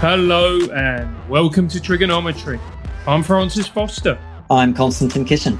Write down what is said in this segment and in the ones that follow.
Hello and welcome to Triggernometry. I'm Francis Foster. I'm Konstantin Kisin.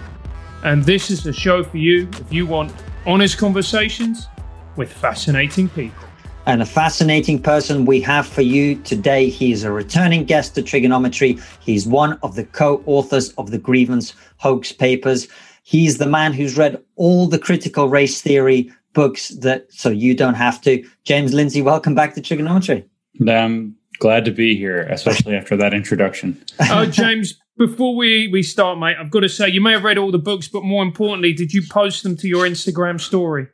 And this is the show for you if you want honest conversations with fascinating people. And a fascinating person we have for you today. He is a returning guest to Triggernometry. He's one of the co authors of the Grievance Hoax Papers. He's the man who's read all the critical race theory books that so you don't have to. James Lindsay, welcome back to Triggernometry. Um, Glad to be here, especially after that introduction. Oh, James, before we, we start, mate, I've got to say, you may have read all the books, but more importantly, did you post them to your Instagram story?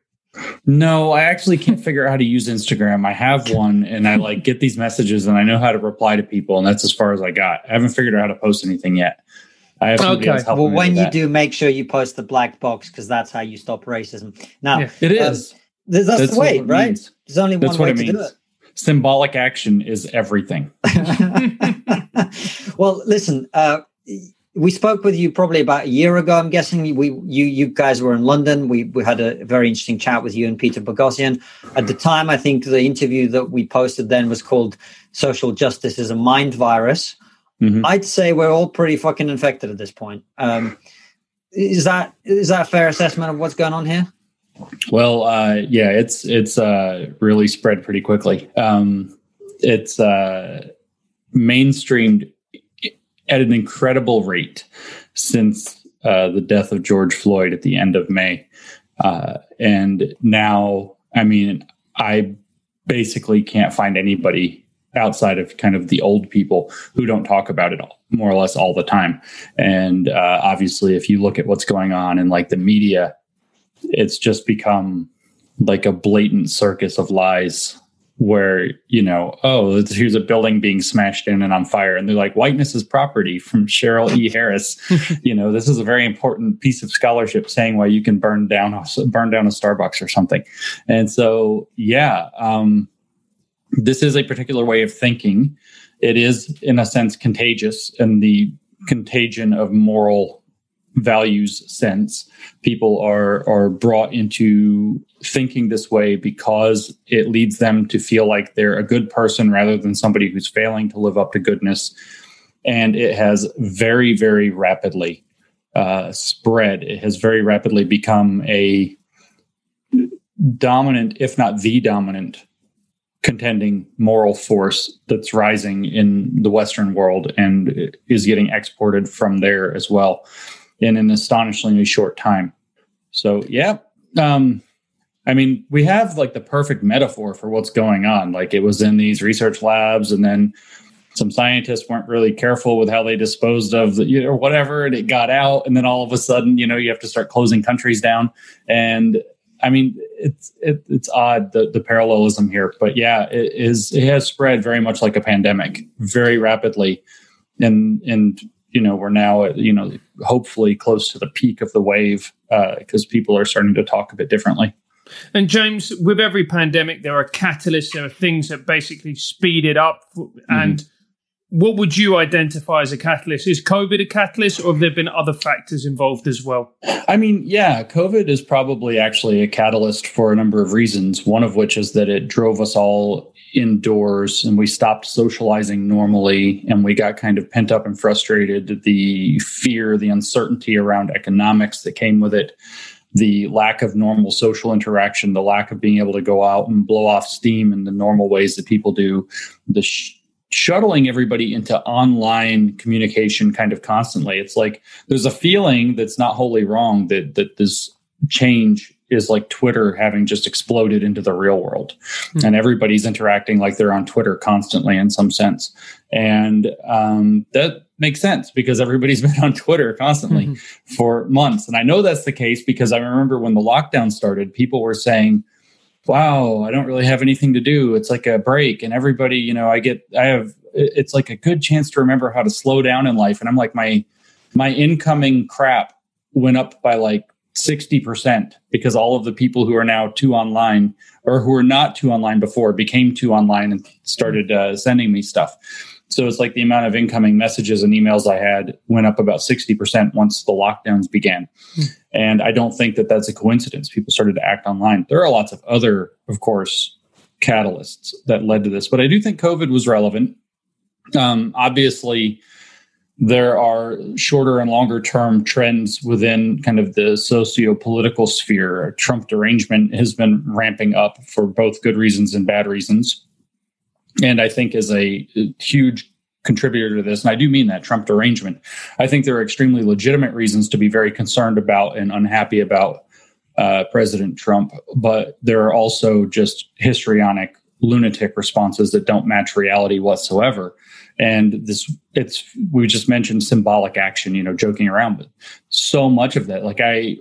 No, I actually can't figure out how to use Instagram. I have one and I like get these messages and I know how to reply to people, and that's as far as I got. I haven't figured out how to post anything yet. I have okay. Well, when you do, make sure you post the black box because that's how you stop racism. Now, yeah, it is. Um, that's, that's, the way, right? Means. There's only one that's way to means. do it symbolic action is everything. well, listen, uh, we spoke with you probably about a year ago. I'm guessing we you you guys were in London. We we had a very interesting chat with you and Peter Boghossian. At the time, I think the interview that we posted then was called "Social Justice is a Mind Virus." Mm-hmm. I'd say we're all pretty fucking infected at this point. Um, is that is that a fair assessment of what's going on here? Well, uh, yeah, it's it's uh, really spread pretty quickly. Um, it's uh, mainstreamed at an incredible rate since uh, the death of George Floyd at the end of May, uh, and now, I mean, I basically can't find anybody outside of kind of the old people who don't talk about it all, more or less all the time. And uh, obviously, if you look at what's going on in like the media it's just become like a blatant circus of lies where you know oh here's a building being smashed in and on fire. And they're like whiteness is property from cheryl e. Harris. You know this is a very important piece of scholarship saying why you can burn down burn down a starbucks or something. And so yeah um, this is a particular way of thinking. It is in a sense contagious and the contagion of moral values sense. People are are brought into thinking this way because it leads them to feel like they're a good person rather than somebody who's failing to live up to goodness. And it has very very rapidly uh, spread. It has very rapidly become a dominant if not the dominant contending moral force that's rising in the western world and is getting exported from there as well in an astonishingly short time. So, yeah. Um, I mean, we have like the perfect metaphor for what's going on. Like it was in these research labs, and then some scientists weren't really careful with how they disposed of the, you know, whatever, and it got out. And then all of a sudden, you know, you have to start closing countries down. And I mean, it's it, it's odd the the parallelism here, but yeah, it is. It has spread very much like a pandemic, very rapidly, and and you know we're now at, you know hopefully close to the peak of the wave because uh, people are starting to talk a bit differently. And james with every pandemic there are catalysts there are things that basically speed it up and mm-hmm. what would you identify as a catalyst? Is covid a catalyst or have there been other factors involved as well? I mean yeah covid is probably actually a catalyst for a number of reasons one of which is that it drove us all indoors and we stopped socializing normally and we got kind of pent up and frustrated the fear the uncertainty around economics that came with it the lack of normal social interaction the lack of being able to go out and blow off steam in the normal ways that people do the sh- shuttling everybody into online communication kind of constantly. It's like there's a feeling that's not wholly wrong that that this change is like Twitter having just exploded into the real world. Mm-hmm. And everybody's interacting like they're on Twitter constantly in some sense. And um, that makes sense because everybody's been on Twitter constantly mm-hmm. for months. And I know that's the case because I remember when the lockdown started, people were saying, wow, I don't really have anything to do. It's like a break. And everybody, you know, I get, I have, it's like a good chance to remember how to slow down in life. And I'm like, my, my incoming crap went up by like 60% because all of the people who are now too online or who were not too online before became too online and started uh, sending me stuff. So it's like the amount of incoming messages and emails I had went up about 60% once the lockdowns began. Mm. And I don't think that that's a coincidence. People started to act online. There are lots of other, of course, catalysts that led to this, but I do think COVID was relevant. Um, obviously, there are shorter and longer term trends within kind of the socio political sphere. Trump derangement has been ramping up for both good reasons and bad reasons. And I think is a huge contributor to this. And I do mean that Trump derangement. I think there are extremely legitimate reasons to be very concerned about and unhappy about uh, President Trump, but there are also just histrionic lunatic responses that don't match reality whatsoever and this it's we just mentioned symbolic action you know joking around but so much of that like i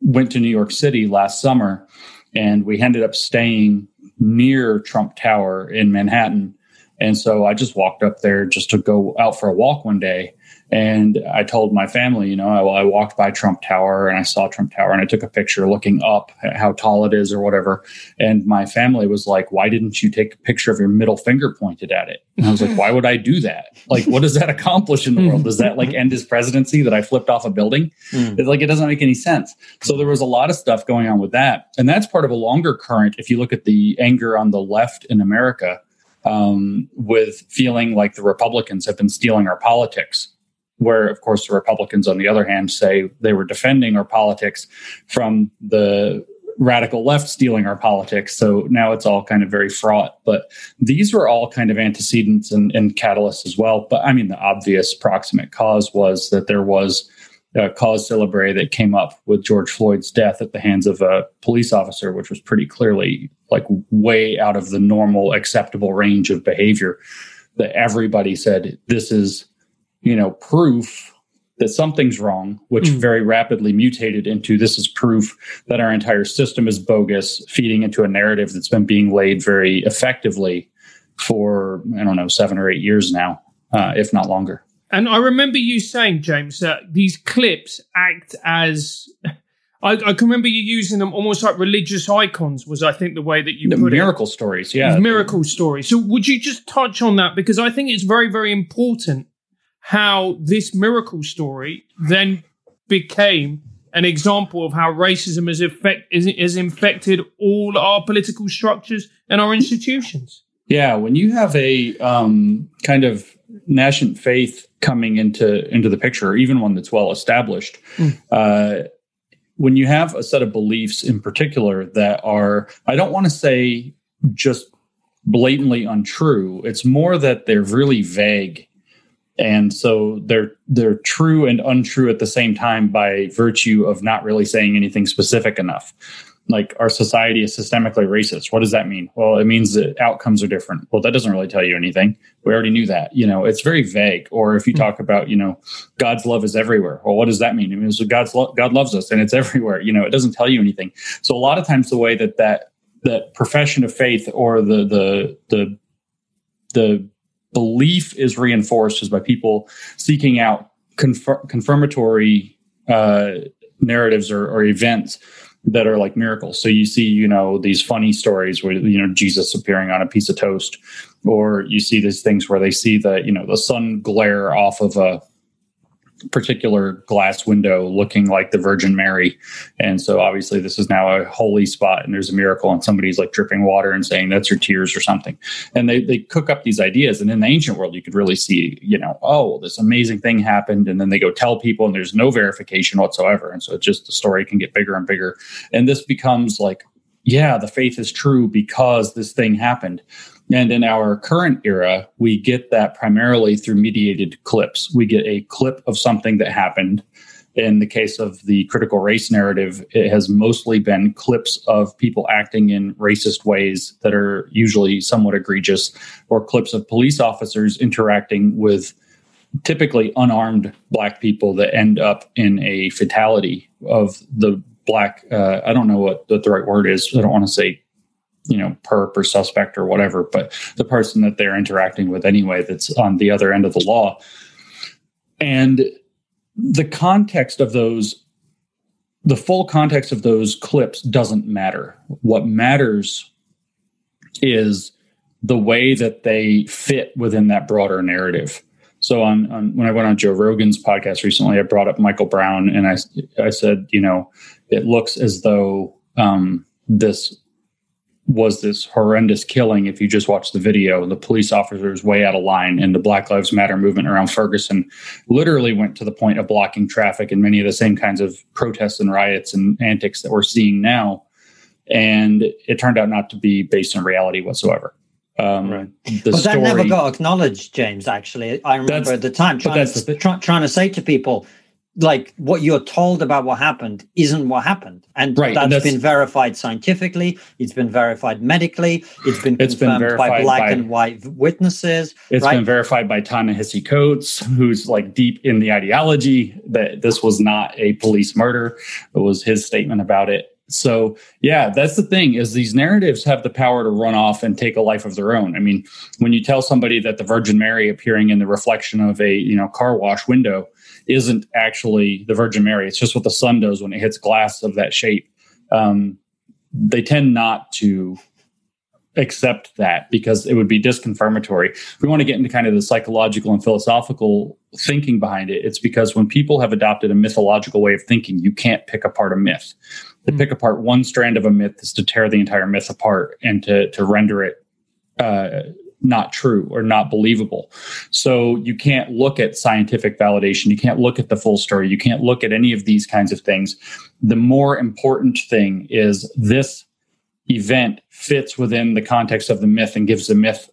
went to new york city last summer and we ended up staying near trump tower in manhattan. And so i just walked up there just to go out for a walk one day and I told my family, you know, I, I, walked by Trump Tower and I saw Trump Tower and I took a picture looking up at how tall it is or whatever. And my family was like, why didn't you take a picture of your middle finger pointed at it? And I was like, why would I do that? Like, what does that accomplish in the world? Does that like end his presidency that I flipped off a building? Mm. It's like, it doesn't make any sense. So there was a lot of stuff going on with that. And that's part of a longer current. If you look at the anger on the left in America, um, with feeling like the Republicans have been stealing our politics where of course the republicans on the other hand say they were defending our politics from the radical left stealing our politics. So now it's all kind of very fraught. But these were all kind of antecedents and, and catalysts as well. But i mean the obvious proximate cause was that there was a cause célèbre that came up with george floyd's death at the hands of a police officer which was pretty clearly like way out of the normal acceptable range of behavior that everybody said this is you know, proof that something's wrong, which mm. very rapidly mutated into this is proof that our entire system is bogus, feeding into a narrative that's been being laid very effectively for, I don't know, seven or eight years now, uh, if not longer. And I remember you saying, James, that these clips act as. I, I, can remember you using them almost like religious icons. Was I think the way that you the put miracle it. stories? Yeah, miracle stories. So would you just touch on that because I think it's very, very important how this miracle story then became an example of how racism has, effect, is, is infected all our political structures and our institutions. Yeah, when you have a um, kind of nascent faith coming into into the picture, even one that's well established, mm. uh, when you have a set of beliefs in particular that are, I don't want to say just blatantly untrue. It's more that they're really vague and so they're they're true and untrue at the same time by virtue of not really saying anything specific enough. Like our society is systemically racist. What does that mean? Well it means that outcomes are different. Well that doesn't really tell you anything. We already knew that. You know it's very vague. Or if you hmm. talk about you know god's love is everywhere. Well what does that mean? It means god's lo- god loves us and it's everywhere. You know it doesn't tell you anything. So a lot of times the way that that that profession of faith or the the the the belief is reinforced is by people seeking out confir- confirmatory uh, narratives or, or events that are like miracles. So you see, you know, these funny stories where you know Jesus appearing on a piece of toast, or you see these things where they see the you know the sun glare off of a particular glass window looking like the Virgin Mary. And so obviously this is now a holy spot and there's a miracle and somebody's like dripping water and saying that's your tears or something. And they, they cook up these ideas. And in the ancient world, you could really see, you know, oh, this amazing thing happened. And then they go tell people and there's no verification whatsoever. And so it just the story can get bigger and bigger. And this becomes like, yeah, the faith is true because this thing happened. And in our current era, we get that primarily through mediated clips. We get a clip of something that happened. In the case of the critical race narrative, it has mostly been clips of people acting in racist ways that are usually somewhat egregious, or clips of police officers interacting with typically unarmed black people that end up in a fatality of the black. Uh, I don't know what, what the right word is. I don't want to say you know perp or suspect or whatever but the person that they're interacting with anyway that's on the other end of the law. And the context of those the full context of those clips doesn't matter. What matters is the way that they fit within that broader narrative. So on, on, when I went on Joe Rogan's podcast recently, I brought up Michael Brown and I, I said, you know, it looks as though um, this was this horrendous killing if you just watch the video. The police officers way out of line and the Black Lives Matter movement around Ferguson literally went to the point of blocking traffic and many of the same kinds of protests and riots and antics that we're seeing now. And it turned out not to be based in reality whatsoever. Um, right. but story, that never got acknowledged, James. Actually, I remember at the time trying to, try, trying to say to people, like what you're told about what happened isn't what happened. And right, that's, and that's been verified scientifically. It's been verified medically. It's been it's confirmed been by black by, and white witnesses It's right? been verified by Ta-Nehisi Coates who's like deep in the ideology that this was not a police murder. It was his statement about it. So yeah that's the thing is these narratives have the power to run off and take a life of their own. I mean when you tell somebody that the virgin mary appearing in the reflection of a you know car wash window isn't actually the Virgin Mary. It's just what the sun does when it hits glass of that shape. Um, they tend not to accept that because it would be disconfirmatory. If we want to get into kind of the psychological and philosophical thinking behind it, it's because when people have adopted a mythological way of thinking, you can't pick apart a myth. To mm. pick apart one strand of a myth is to tear the entire myth apart and to to render it uh, not true or not believable. So you can't look at scientific validation. You can't look at the full story. You can't look at any of these kinds of things. The more important thing is this event fits within the context of the myth and gives the myth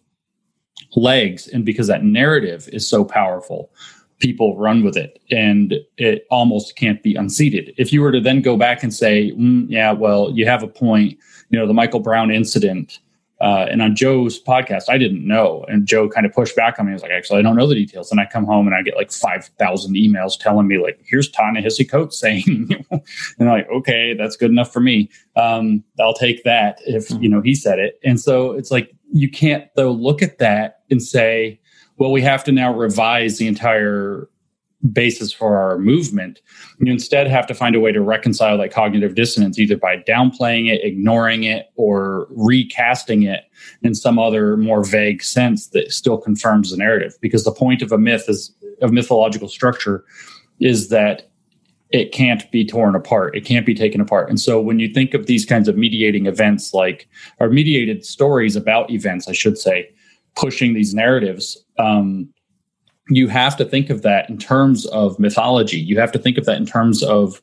legs. And because that narrative is so powerful, people run with it and it almost can't be unseated. If you were to then go back and say, mm, yeah, well, you have a point, you know, the Michael Brown incident uh, and on Joe's podcast, I didn't know. And Joe kind of pushed back on me. He was like, actually, I don't know the details. And I come home and I get like 5,000 emails telling me, like, here's Ta-Nehisi Coates saying, and I'm like, okay, that's good enough for me. Um, I'll take that if, you know, he said it. And so it's like, you can't, though, look at that and say, well, we have to now revise the entire basis for our movement. You instead have to find a way to reconcile that cognitive dissonance either by downplaying it, ignoring it, or recasting it in some other more vague sense that still confirms the narrative. Because the point of a myth is of mythological structure is that it can't be torn apart. It can't be taken apart. And so when you think of these kinds of mediating events like or mediated stories about events, I should say, pushing these narratives, um, you have to think of that in terms of mythology. You have to think of that in terms of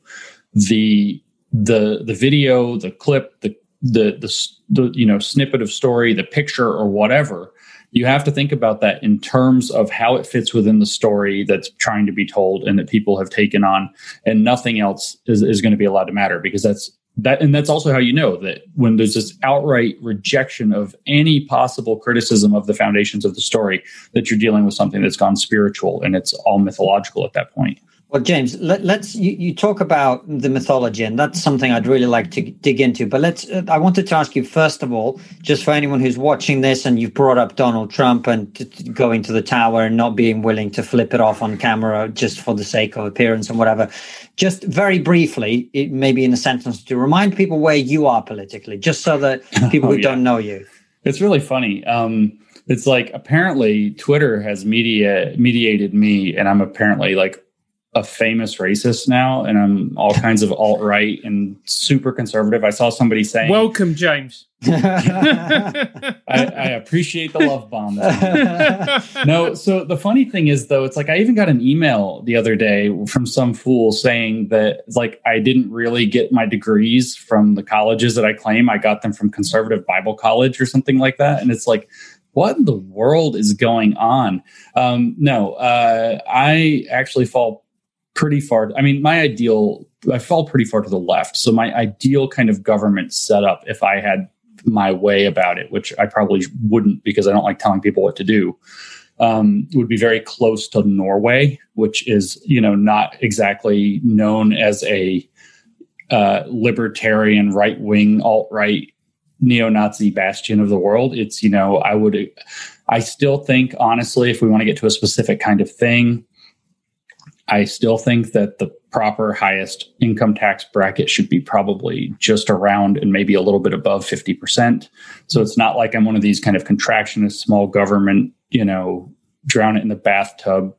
the the the video, the clip, the the the, the you know snippet of story, the picture, or whatever. You have to think about that in terms of how it fits within the story that's trying to be told and that people have taken on, and nothing else is, is going to be allowed to matter because that's that and that's also how you know that when there's this outright rejection of any possible criticism of the foundations of the story that you're dealing with something that's gone spiritual and it's all mythological at that point well, James, let, us you, you, talk about the mythology, and that's something I'd really like to dig into. But let's. Uh, I wanted to ask you first of all, just for anyone who's watching this, and you've brought up Donald Trump and t- t- going to the tower and not being willing to flip it off on camera just for the sake of appearance and whatever. Just very briefly, it, maybe in a sentence, to remind people where you are politically, just so that people oh, who yeah. don't know you. It's really funny. Um, it's like apparently Twitter has media mediated me, and I'm apparently like a famous racist now and I'm all kinds of alt right and super conservative. I saw somebody saying, Welcome, James. I, I, appreciate the love bomb. no, so the funny thing is, though, it's like I even got an email the other day from some fool saying that, like, I didn't really get my degrees from the colleges that I claim. I got them from conservative Bible college or something like that. And it's like, what in the world is going on? Um, no, uh, I actually fall pretty far. I mean, my ideal, I fall pretty far to the left. So my ideal kind of government setup, if I had my way about it, which I probably wouldn't because I don't like telling people what to do, um, would be very close to Norway, which is, you know, not exactly known as a uh, libertarian, right wing, alt right, neo Nazi bastion of the world. It's, you know, I would, I still think, honestly, if we want to get to a specific kind of thing, I still think that the proper highest income tax bracket should be probably just around and maybe a little bit above 50%. So it's not like I'm one of these kind of contractionist small government, you know, drown it in the bathtub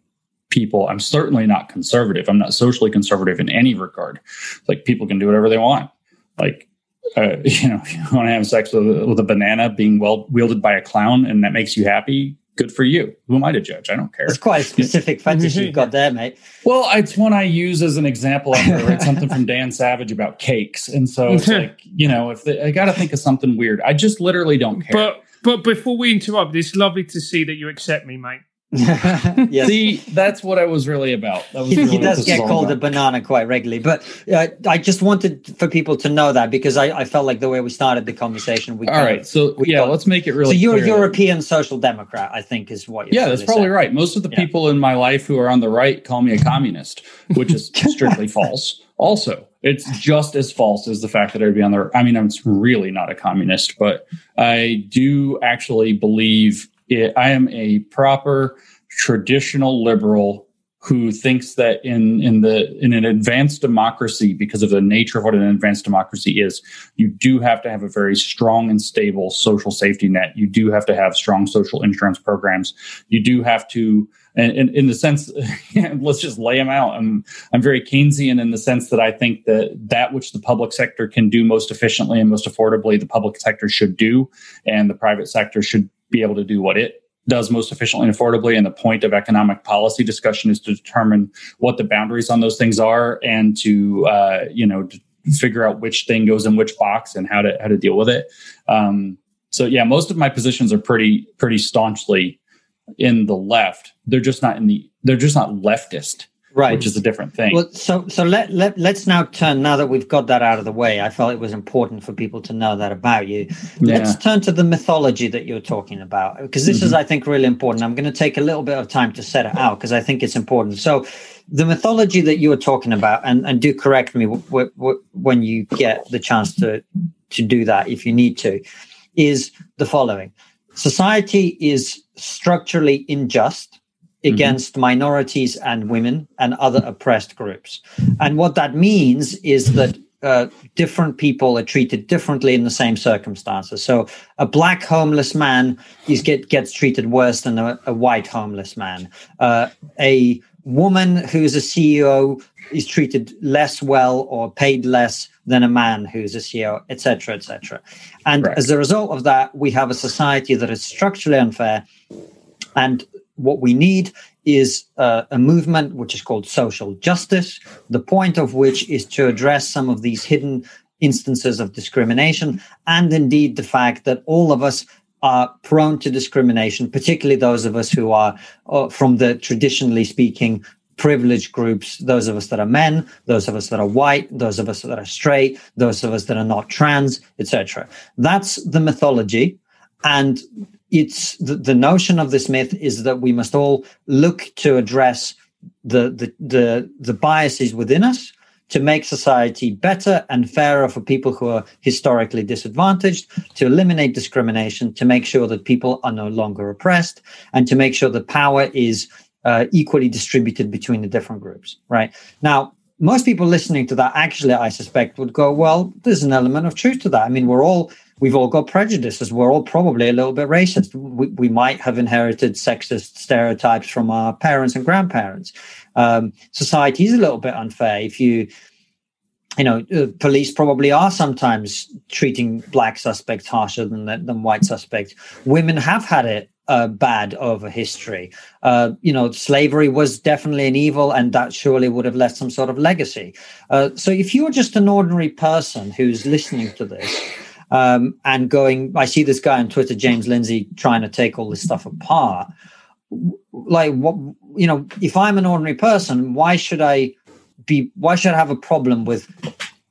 people. I'm certainly not conservative. I'm not socially conservative in any regard. Like people can do whatever they want. Like uh, you know, you want to have sex with, with a banana being well wielded by a clown and that makes you happy, good for you. Who am I to judge? I don't care. It's quite a specific fetish you've got there, mate. Well, it's one I use as an example. I read something from Dan Savage about cakes, and so it's like you know, if they, I got to think of something weird, I just literally don't care. But but before we interrupt, it's lovely to see that you accept me, mate. yes. See, that's what I was really about. That was he, really he does get called a banana quite regularly, but uh, I just wanted for people to know that because I, I felt like the way we started the conversation, we All right, of- so yeah, got- let's make it really. so you're a that- European social democrat, I think, is what you're Yeah, that's probably right. Most of the Yeah. people in my life who are on the right call me a communist, which is strictly false. Also, it's just as false as the fact that I'd be on the. I mean, I'm really not a communist, but I do actually believe I am a proper traditional liberal who thinks that in in the in an advanced democracy because of the nature of what an advanced democracy is you do have to have a very strong and stable social safety net. You do have to have strong social insurance programs. You do have to and, in the sense let's just lay them out. I'm i'm very keynesian in the sense that i think that that which the public sector can do most efficiently and most affordably the public sector should do and the private sector should be able to do what it does most efficiently and affordably. And the point of economic policy discussion is to determine what the boundaries on those things are and to, uh, you know, figure out which thing goes in which box and how to, how to deal with it. Um, so yeah, most of my positions are pretty, pretty staunchly in the left. They're just not in the, they're just not leftist, Right. which is a different thing. Well, so so let, let let's now turn now that we've got that out of the way. I felt it was important for people to know that about you. Let's turn to the mythology that you're talking about because this is, mm-hmm. I think, really important. I'm going to take a little bit of time to set it out because I think it's important. So, the mythology that you were talking about, and and do correct me w- w- when you get the chance to to do that if you need to, is the following: society is structurally unjust against minorities and women and other oppressed groups. And what that means is that uh, different people are treated differently in the same circumstances. So a black homeless man is get, gets treated worse than a, a white homeless man. Uh, a woman who's a CEO is treated less well or paid less than a man who's a CEO, etc., etc. And Right. as a result of that, we have a society that is structurally unfair and what we need is uh, a movement which is called social justice, the point of which is to address some of these hidden instances of discrimination and indeed the fact that all of us are prone to discrimination, particularly those of us who are uh, from the traditionally speaking privileged groups, those of us that are men, those of us that are white, those of us that are straight, those of us that are not trans, etc. That's the mythology. And it's the, the notion of this myth is that we must all look to address the, the the the biases within us to make society better and fairer for people who are historically disadvantaged, to eliminate discrimination, to make sure that people are no longer oppressed, and to make sure that power is uh, equally distributed between the different groups. Right now, most people listening to that actually, I suspect, would go, "Well, there's an element of truth to that." I mean, we're all we've all got prejudices. We're all probably a little bit racist. We, we might have inherited sexist stereotypes from our parents and grandparents. Um, society is a little bit unfair. If you, you know, uh, police probably are sometimes treating black suspects harsher than than white suspects. Women have had it uh, bad over history. Uh, you know, slavery was definitely an evil, and that surely would have left some sort of legacy. Uh, so, if you're just an ordinary person who's listening to this um, and going, I see this guy on Twitter, James Lindsay, trying to take all this stuff apart. Like, what you know, if I'm an ordinary person, why should I be? Why should I have a problem with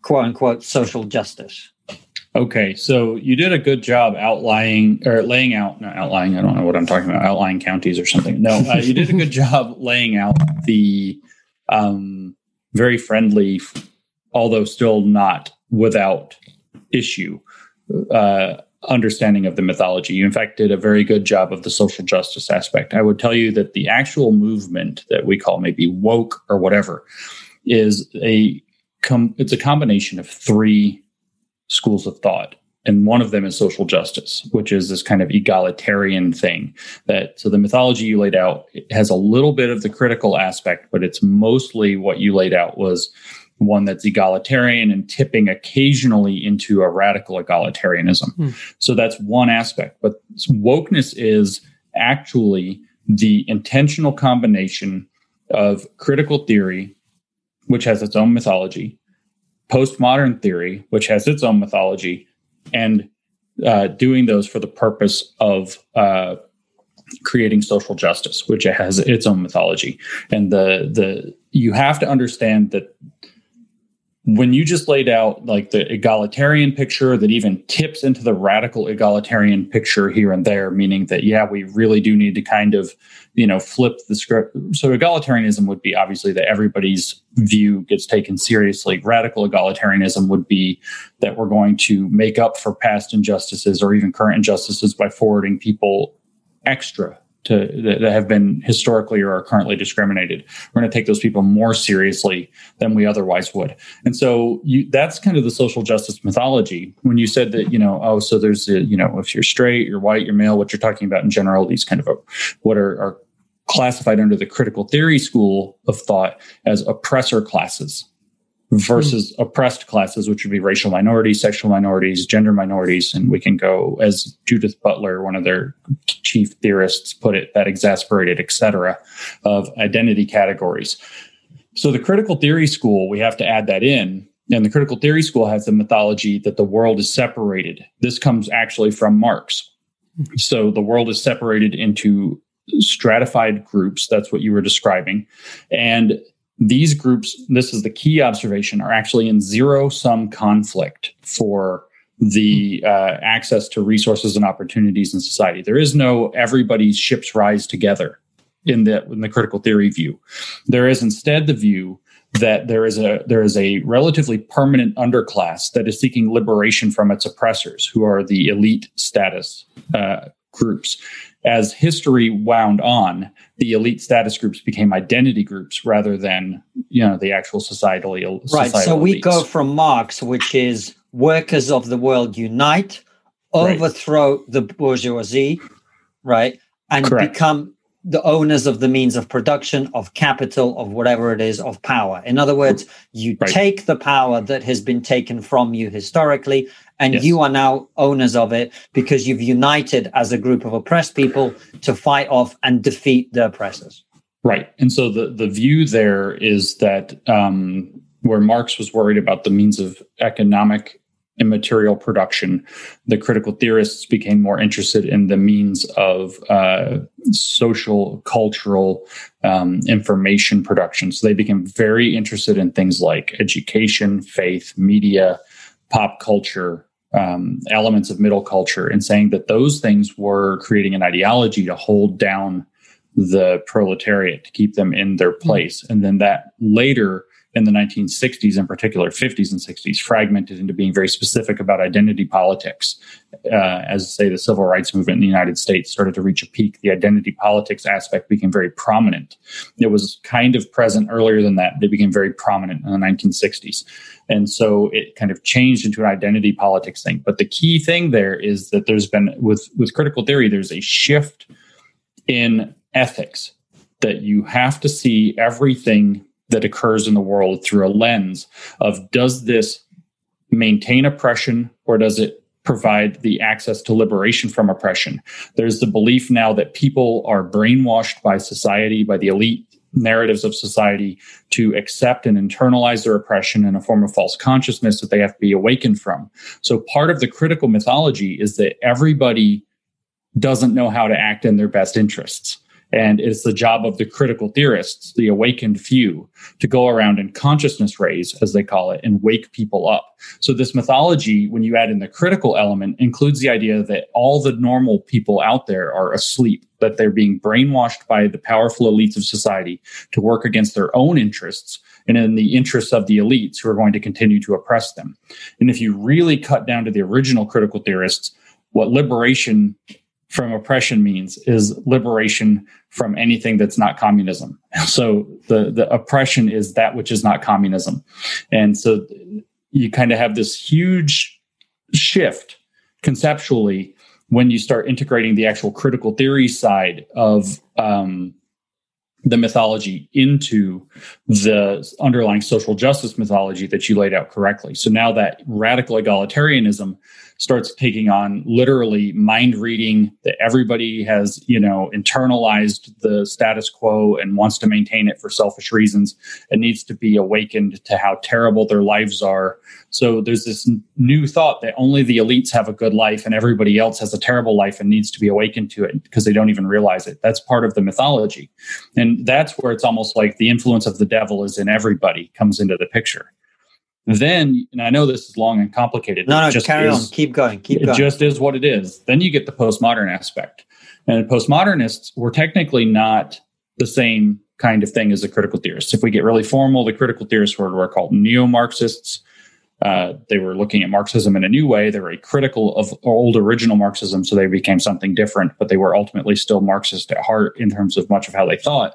quote unquote social justice? Okay, so you did a good job outlining or laying out, not outlining, I don't know what I'm talking about, outlying counties or something. No, uh, you did a good job laying out the um, very friendly, although still not without issue, uh, understanding of the mythology. You, in fact, did a very good job of the social justice aspect. I would tell you that the actual movement that we call maybe woke or whatever is a com- it's a combination of three schools of thought and one of them is social justice which is this kind of egalitarian thing that so the mythology you laid out has a little bit of the critical aspect but it's mostly what you laid out was one that's egalitarian and tipping occasionally into a radical egalitarianism. Hmm. So that's one aspect. But wokeness is actually the intentional combination of critical theory, which has its own mythology, postmodern theory, which has its own mythology, and uh, doing those for the purpose of uh, creating social justice, which has its own mythology. And the the you have to understand that when you just laid out like the egalitarian picture that even tips into the radical egalitarian picture here and there meaning that yeah we really do need to kind of you know flip the script. So egalitarianism would be obviously that everybody's view gets taken seriously. Radical egalitarianism would be that we're going to make up for past injustices or even current injustices by forwarding people extra to that, have been historically or are currently discriminated. We're going to take those people more seriously than we otherwise would. And so you, that's kind of the social justice mythology. When you said that, you know, oh, so there's, a, you know, if you're straight, you're white, you're male, what you're talking about in general, these kind of a, what are, are classified under the critical theory school of thought as oppressor classes versus mm. oppressed classes, which would be racial minorities, sexual minorities, gender minorities. And we can go, as Judith Butler, one of their chief theorists, put it, that exasperated, et cetera, of identity categories. So the critical theory school, we have to add that in. And the critical theory school has the mythology that the world is separated. This comes actually from Marx. So the world is separated into stratified groups. That's what you were describing. And these groups, this is the key observation, are actually in zero sum conflict for the uh, access to resources and opportunities in society. There is no everybody's ships rise together in the in the critical theory view. There is instead the view that there is a there is a relatively permanent underclass that is seeking liberation from its oppressors, who are the elite status uh, groups as history wound on, the elite status groups became identity groups rather than you know the actual societal right. so we elites. go from Marx, which is workers of the world unite, overthrow right. the bourgeoisie, right, and Correct. become the owners of the means of production, of capital, of whatever it is, of power. In other words, you right. take the power that has been taken from you historically, and yes. you are now owners of it because you've united as a group of oppressed people to fight off and defeat the oppressors. Right. And so the, the view there is that um, where Marx was worried about the means of economic immaterial production, the critical theorists became more interested in the means of uh, social, cultural um, information production. So they became very interested in things like education, faith, media, pop culture. Um, elements of middle culture and saying that those things were creating an ideology to hold down the proletariat to keep them in their hmm. place. And then that later in the 1960s, in particular, 50s and 60s, fragmented into being very specific about identity politics. Uh, as say the civil rights movement in the United States started to reach a peak, the identity politics aspect became very prominent. It was kind of present earlier than that. but It became very prominent in the 1960s. And so it kind of changed into an identity politics thing. But the key thing there is that there's been, with, with critical theory, there's a shift in ethics that you have to see everything that occurs in the world through a lens of does this maintain oppression or does it provide the access to liberation from oppression? There's the belief now that people are brainwashed by society, by the elite narratives of society to accept and internalize their oppression in a form of false consciousness that they have to be awakened from. So part of the critical mythology is that everybody doesn't know how to act in their best interests. And it's the job of the critical theorists, the awakened few, to go around and consciousness raise, as they call it, and wake people up. So, this mythology, when you add in the critical element, includes the idea that all the normal people out there are asleep, that they're being brainwashed by the powerful elites of society to work against their own interests and in the interests of the elites who are going to continue to oppress them. And if you really cut down to the original critical theorists, what liberation from oppression means is liberation from anything that's not communism. So the, the oppression is that which is not communism. And so you kind of have this huge shift conceptually when you start integrating the actual critical theory side of um, the mythology into the underlying social justice mythology that you laid out correctly. So now that radical egalitarianism starts taking on literally mind reading that everybody has, you know, internalized the status quo and wants to maintain it for selfish reasons. It needs to be awakened to how terrible their lives are. So there's this new thought that only the elites have a good life and everybody else has a terrible life and needs to be awakened to it because they don't even realize it. That's part of the mythology. And that's where it's almost like the influence of the devil is in everybody comes into the picture. Then, and I know this is long and complicated. No, no, just carry is, on. Keep going. Keep it going. It just is what it is. Then you get the postmodern aspect. And postmodernists were technically not the same kind of thing as the critical theorists. If we get really formal, the critical theorists were, were called neo Marxists. Uh, they were looking at Marxism in a new way. They were critical of old original Marxism, so they became something different, but they were ultimately still Marxist at heart in terms of much of how they thought.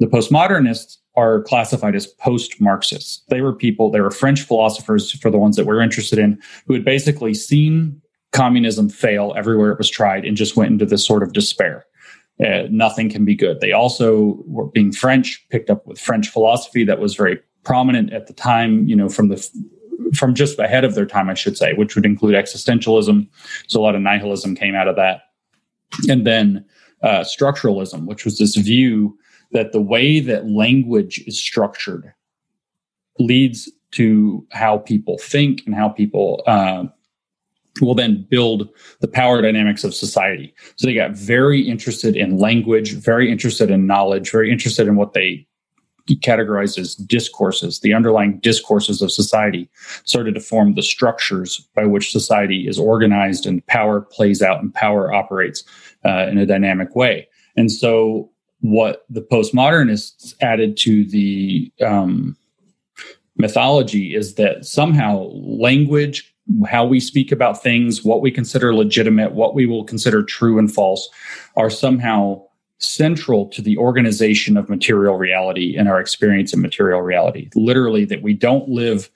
The postmodernists are classified as post Marxists. They were people, they were French philosophers, for the ones that we're interested in, who had basically seen communism fail everywhere it was tried and just went into this sort of despair. Uh, nothing can be good. They also were being French, picked up with French philosophy that was very prominent at the time, you know, from the from just ahead of their time, I should say, which would include existentialism. So a lot of nihilism came out of that. And then uh, structuralism, which was this view that the way that language is structured leads to how people think and how people uh, will then build the power dynamics of society. So they got very interested in language, very interested in knowledge, very interested in what they categorized as discourses, the underlying discourses of society, started to form the structures by which society is organized and power plays out and power operates uh, in a dynamic way. And so what the postmodernists added to the um, mythology is that somehow language, how we speak about things, what we consider legitimate, what we will consider true and false, are somehow central to the organization of material reality and our experience in material reality. Literally, that we don't live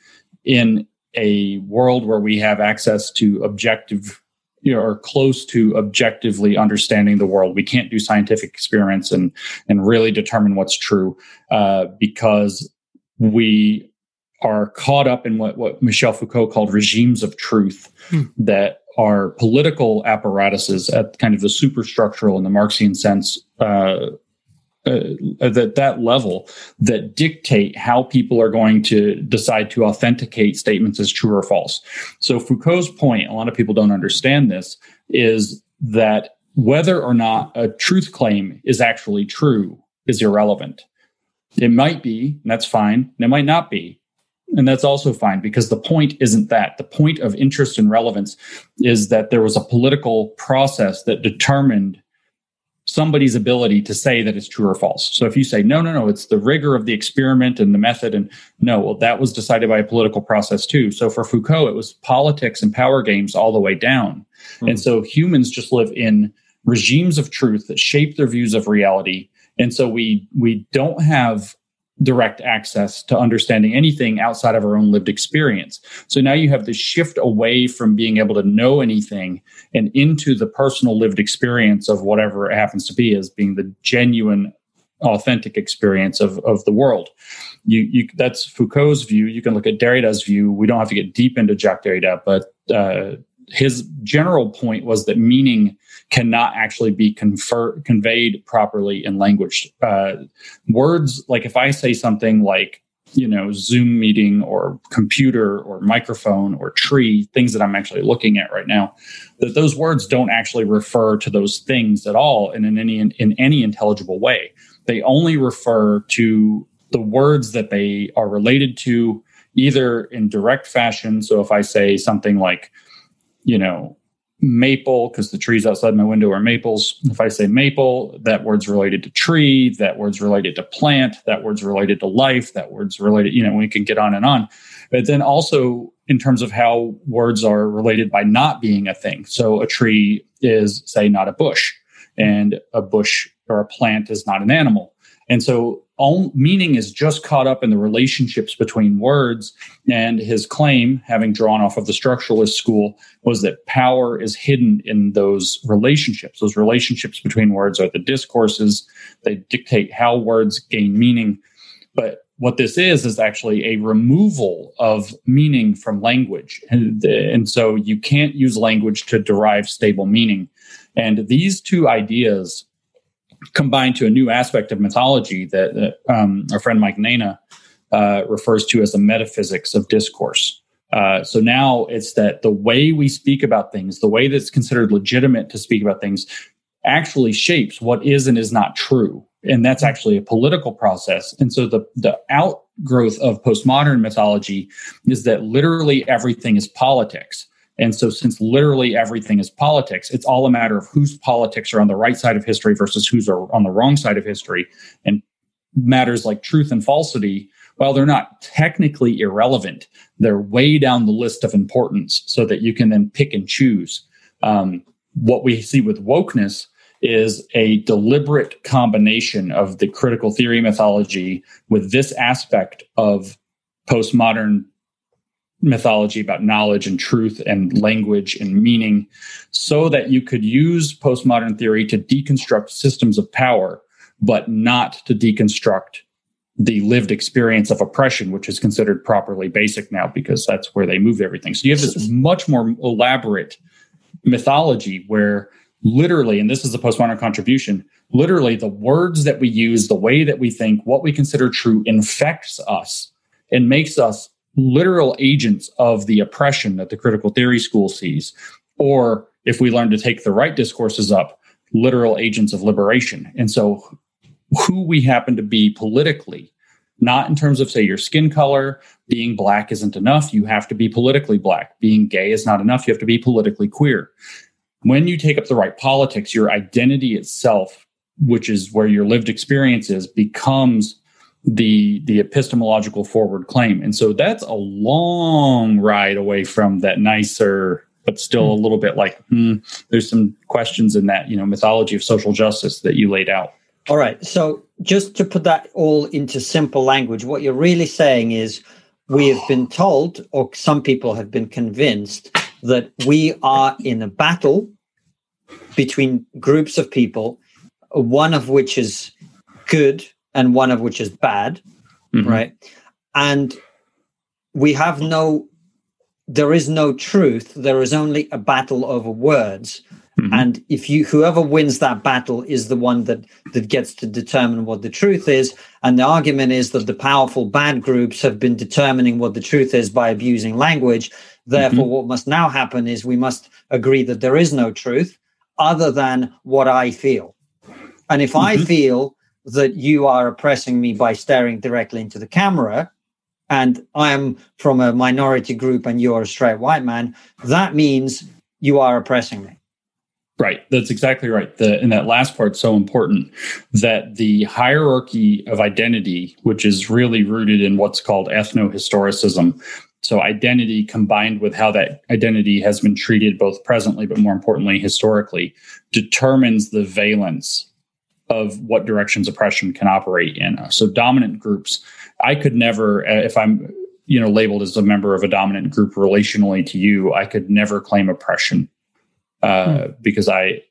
in a world where we have access to objective you know, are close to objectively understanding the world. We can't do scientific experiments and and really determine what's true uh, because we are caught up in what what Michel Foucault called regimes of truth hmm. that are political apparatuses at kind of the superstructural in the Marxian sense uh, uh, at that level that dictate how people are going to decide to authenticate statements as true or false. So Foucault's point, a lot of people don't understand this, is that whether or not a truth claim is actually true is irrelevant. It might be, and that's fine, and it might not be. And that's also fine because the point isn't that. The point of interest and relevance is that there was a political process that determined somebody's ability to say that it's true or false. So if you say, no, no, no, it's the rigor of the experiment and the method, and no, well, that was decided by a political process too. So for Foucault, it was politics and power games all the way down. Mm-hmm. And so humans just live in regimes of truth that shape their views of reality. And so we we don't have direct access to understanding anything outside of our own lived experience. So now you have this shift away from being able to know anything and into the personal lived experience of whatever it happens to be as being the genuine authentic experience of, of the world. You, you that's Foucault's view. You can look at Derrida's view. We don't have to get deep into Jacques Derrida, but uh, his general point was that meaning cannot actually be confer- conveyed properly in language. Uh, words, like if I say something like, you know, Zoom meeting or computer or microphone or tree, things that I'm actually looking at right now, that those words don't actually refer to those things at all and in any in any intelligible way. They only refer to the words that they are related to, either in direct fashion. So if I say something like, you know, maple because the trees outside my window are maples. If I say maple, that word's related to tree, that word's related to plant, that word's related to life, that word's related, you know, we can get on and on. But then also in terms of how words are related by not being a thing. So a tree is, say, not a bush, and a bush or a plant is not an animal. And so all meaning is just caught up in the relationships between words. And his claim, having drawn off of the structuralist school, was that power is hidden in those relationships. Those relationships between words are the discourses, they dictate how words gain meaning. But what this is is actually a removal of meaning from language. And, and so you can't use language to derive stable meaning. And these two ideas combined to a new aspect of mythology that, that um, our friend Mike Nayna uh, refers to as the metaphysics of discourse. Uh, so now it's that the way we speak about things, the way that's considered legitimate to speak about things, actually shapes what is and is not true. And that's actually a political process. And so the, the outgrowth of postmodern mythology is that literally everything is politics. And so, since literally everything is politics, it's all a matter of whose politics are on the right side of history versus who's are on the wrong side of history. And matters like truth and falsity, while they're not technically irrelevant, they're way down the list of importance so that you can then pick and choose. Um, what we see with wokeness is a deliberate combination of the critical theory mythology with this aspect of postmodern mythology about knowledge and truth and language and meaning so that you could use postmodern theory to deconstruct systems of power, but not to deconstruct the lived experience of oppression, which is considered properly basic now because that's where they moved everything. So you have this much more elaborate mythology where literally, and this is a postmodern contribution, literally the words that we use, the way that we think, what we consider true infects us and makes us literal agents of the oppression that the critical theory school sees. Or if we learn to take the right discourses up, literal agents of liberation. And so, who we happen to be politically, not in terms of, say, your skin color, being black isn't enough. You have to be politically black. Being gay is not enough. You have to be politically queer. When you take up the right politics, your identity itself, which is where your lived experience is, becomes the the epistemological forward claim. And so that's a long ride away from that nicer but still a hmm. little bit like hmm, there's some questions in that you know mythology of social justice that you laid out. All right. So just to put that all into simple language what you're really saying is we have been told or some people have been convinced that we are in a battle between groups of people one of which is good and one of which is bad, mm-hmm. right? And we have no, there is no truth. There is only a battle over words. Mm-hmm. And if you, whoever wins that battle is the one that that gets to determine what the truth is. And the argument is that the powerful bad groups have been determining what the truth is by abusing language. Therefore, mm-hmm. what must now happen is we must agree that there is no truth other than what I feel. And if I mm-hmm. feel that you are oppressing me by staring directly into the camera and I am from a minority group and you're a straight white man, that means you are oppressing me. Right. That's exactly right. The, and that last part's so important that the hierarchy of identity, which is really rooted in what's called ethno historicism, so identity combined with how that identity has been treated both presently, but more importantly, historically, determines the valence of what directions oppression can operate in. So dominant groups, I could never, uh, if I'm you know labeled as a member of a dominant group relationally to you, I could never claim oppression uh, hmm. because I.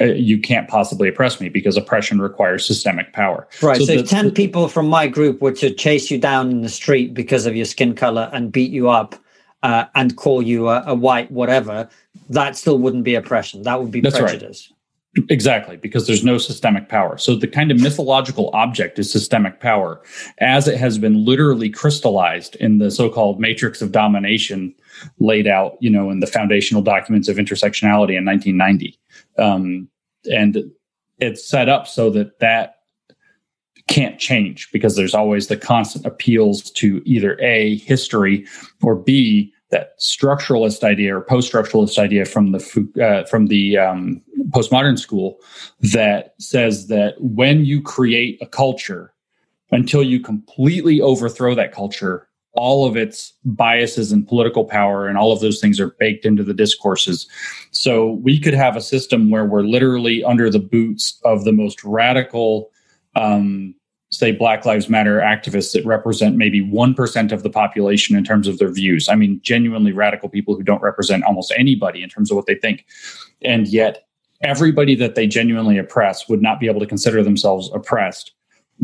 Uh, you can't possibly oppress me because oppression requires systemic power. Right. So, so the, if 10 the, people from my group were to chase you down in the street because of your skin color and beat you up uh, and call you a, a, white whatever, that still wouldn't be oppression. That would be prejudice. Right. Exactly, because there's no systemic power. So the kind of mythological object is systemic power, as it has been literally crystallized in the so-called matrix of domination laid out, you know, in the foundational documents of intersectionality in 1990. Um, and it's set up so that that can't change because there's always the constant appeals to either a history or b that structuralist idea or post-structuralist idea from the uh, from the um, postmodern school that says that when you create a culture, until you completely overthrow that culture, all of its biases and political power and all of those things are baked into the discourses. So we could have a system where we're literally under the boots of the most radical um, say Black Lives Matter activists that represent maybe 1% of the population in terms of their views. I mean, genuinely radical people who don't represent almost anybody in terms of what they think. And yet, everybody that they genuinely oppress would not be able to consider themselves oppressed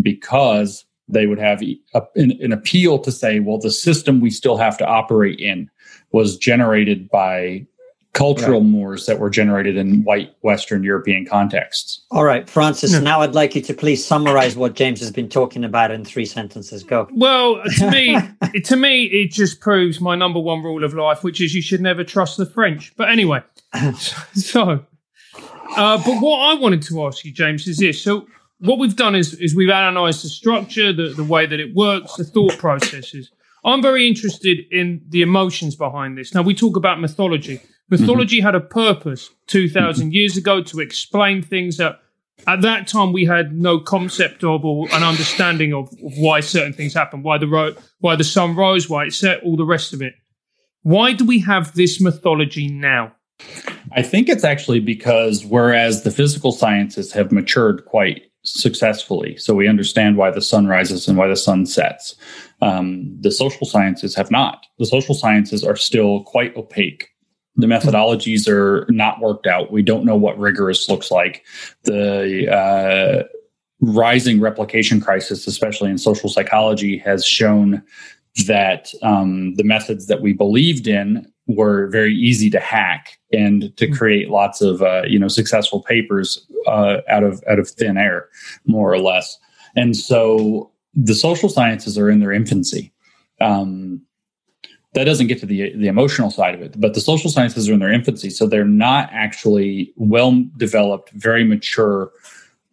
because they would have a, an, an appeal to say, well, the system we still have to operate in was generated by cultural right. mores that were generated in white Western European contexts. All right, Francis, yeah. now I'd like you to please summarize what James has been talking about in three sentences. Go. Well, to me, to me, it just proves my number one rule of life, which is you should never trust the French. But anyway, so, uh, but what I wanted to ask you, James, is this. So what we've done is, is we've analyzed the structure, the, the way that it works, the thought processes. I'm very interested in the emotions behind this. Now, we talk about mythology. Mythology mm-hmm. had a purpose 2,000 years ago to explain things that at that time we had no concept of or an understanding of, of why certain things happen, why the ro- why the sun rose, why it set, all the rest of it. Why do we have this mythology now? I think it's actually because whereas the physical sciences have matured quite successfully. So we understand why the sun rises and why the sun sets. Um, the social sciences have not. The social sciences are still quite opaque. The methodologies are not worked out. We don't know what rigorous looks like. The uh, rising replication crisis, especially in social psychology, has shown that um, the methods that we believed in were very easy to hack and to hmm. create lots of uh, you know successful papers uh, out of out of thin air, more or less. And so the social sciences are in their infancy. Um, that doesn't get to the the emotional side of it, but the social sciences are in their infancy, so they're not actually well developed, very mature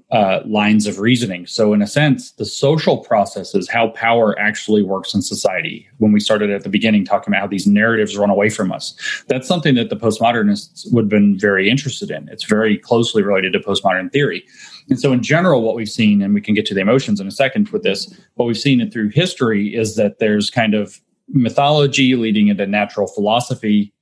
uh, lines of reasoning. So, in a sense, the social processes, how power actually works in society. When we started at the beginning talking about how these narratives run away from us, that's something that the postmodernists would have been very interested in. It's very closely related to postmodern theory. And so, in general, what we've seen, and we can get to the emotions in a second with this, what we've seen through history is that there's kind of mythology leading into natural philosophy,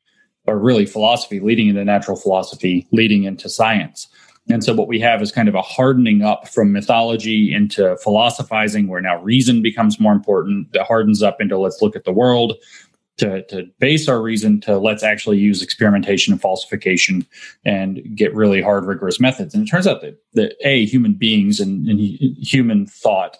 or really philosophy leading into natural philosophy, leading into science. And so what we have is kind of a hardening up from mythology into philosophizing, where now reason becomes more important. That hardens up into let's look at the world to, to base our reason to let's actually use experimentation and falsification and get really hard, rigorous methods. And it turns out that, that A, human beings and, and human thought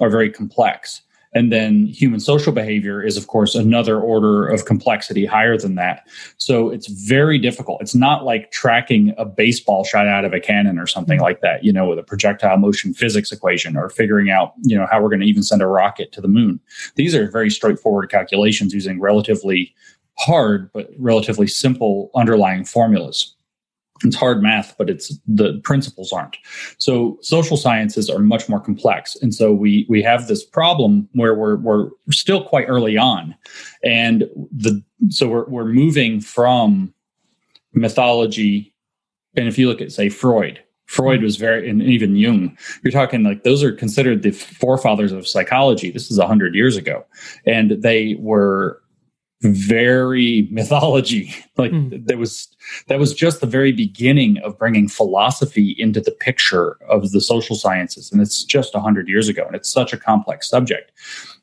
are very complex. And then human social behavior is, of course, another order of complexity higher than that. So it's very difficult. It's not like tracking a baseball shot out of a cannon or something like that, you know, with a projectile motion physics equation or figuring out, you know, how we're going to even send a rocket to the moon. These are very straightforward calculations using relatively hard but relatively simple underlying formulas it's hard math but it's the principles aren't. So social sciences are much more complex. And so we we have this problem where we're we're still quite early on. And the so we're we're moving from mythology. And if you look at say freud freud was very and even jung you're talking like those are considered the forefathers of psychology. This is 100 years ago. And they were very mythology. Like mm. there was that was just the very beginning of bringing philosophy into the picture of the social sciences. And it's just 100 years ago and it's such a complex subject.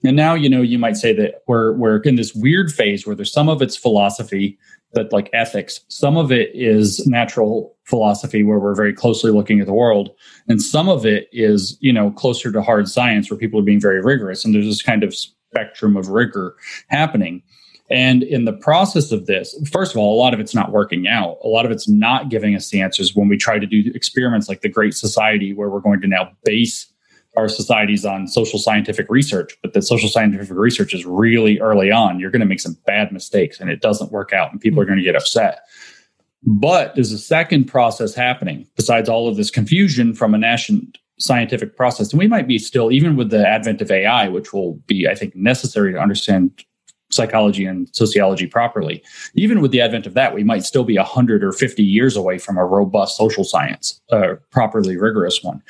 And now you know you might say that we're we're in this weird phase where there's some of it's philosophy that like ethics. Some of it is natural philosophy where we're very closely looking at the world. And some of it is you know closer to hard science where people are being very rigorous. And there's this kind of spectrum of rigor happening and in the process of this, first of all, a lot of it's not working out. A lot of it's not giving us the answers when we try to do experiments like the Great Society, where we're going to now base our societies on social scientific research. But the social scientific research is really early on. You're going to make some bad mistakes and it doesn't work out, and people are going to get upset. But there's a second process happening besides all of this confusion from a national scientific process. And we might be still, even with the advent of AI, which will be, I think, necessary to understand psychology and sociology properly. Even with the advent of that, we might still be 100 or 50 years away from a robust social science, a properly rigorous one.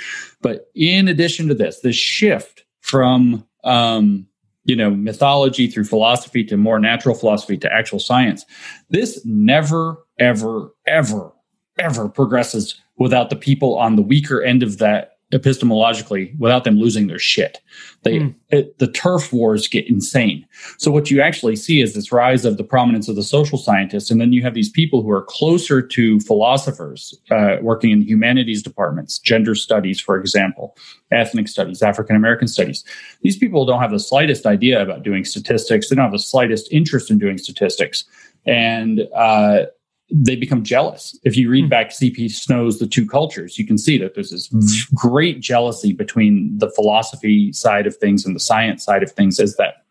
But in addition to this, this shift from um, you know mythology through philosophy to more natural philosophy to actual science, this never, ever, ever, ever progresses without the people on the weaker end of that epistemologically without them losing their shit. They mm. it, the turf wars get insane. So what you actually see is this rise of the prominence of the social scientists, and then you have these people who are closer to philosophers, uh, working in humanities departments, gender studies, for example, ethnic studies, African American studies. These people don't have the slightest idea about doing statistics. They don't have the slightest interest in doing statistics, and uh, they become jealous. If you read hmm. back C.P. Snow's The Two Cultures, you can see that there's this great jealousy between the philosophy side of things and the science side of things as that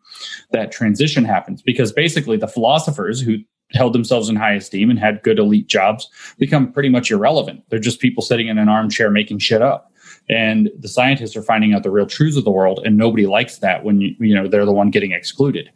that transition happens. Because basically, the philosophers who held themselves in high esteem and had good elite jobs become pretty much irrelevant. They're just people sitting in an armchair making shit up. And the scientists are finding out the real truths of the world, and nobody likes that when you, you know they're the one getting excluded.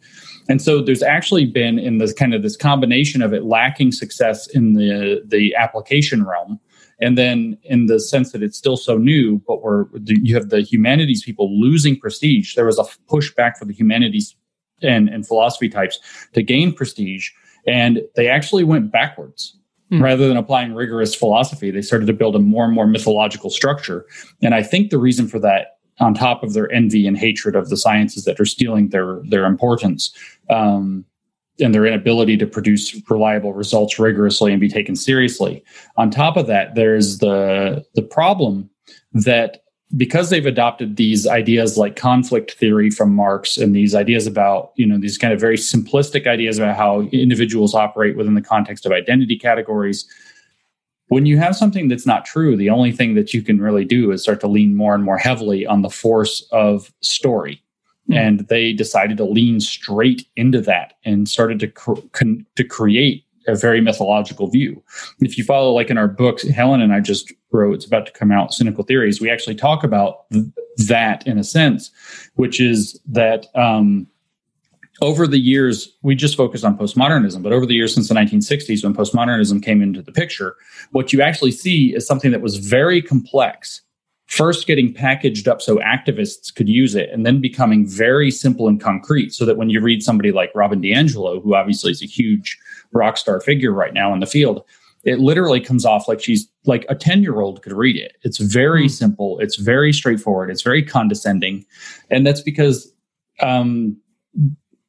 And so there's actually been in this kind of this combination of it lacking success in the the application realm, and then in the sense that it's still so new, but we're you have the humanities people losing prestige. There was a pushback for the humanities and, and philosophy types to gain prestige, and they actually went backwards. Hmm. Rather than applying rigorous philosophy, they started to build a more and more mythological structure. And I think the reason for that on top of their envy and hatred of the sciences that are stealing their their importance um, and their inability to produce reliable results rigorously and be taken seriously. On top of that, there's the the problem that because they've adopted these ideas like conflict theory from Marx and these ideas about, you know, these kind of very simplistic ideas about how individuals operate within the context of identity categories, when you have something that's not true, the only thing that you can really do is start to lean more and more heavily on the force of story. Mm. And they decided to lean straight into that and started to con- to create a very mythological view. If you follow, like in our books, Helen and I just wrote, it's about to come out, Cynical Theories. We actually talk about th- that in a sense, which is that um, over the years, we just focus on postmodernism, but over the years since the 1960s, when postmodernism came into the picture, what you actually see is something that was very complex. First, getting packaged up so activists could use it, and then becoming very simple and concrete. So that when you read somebody like Robin DiAngelo, who obviously is a huge rock star figure right now in the field, it literally comes off like she's like a 10 year old could read it. It's very mm. simple, it's very straightforward, it's very condescending. And that's because um,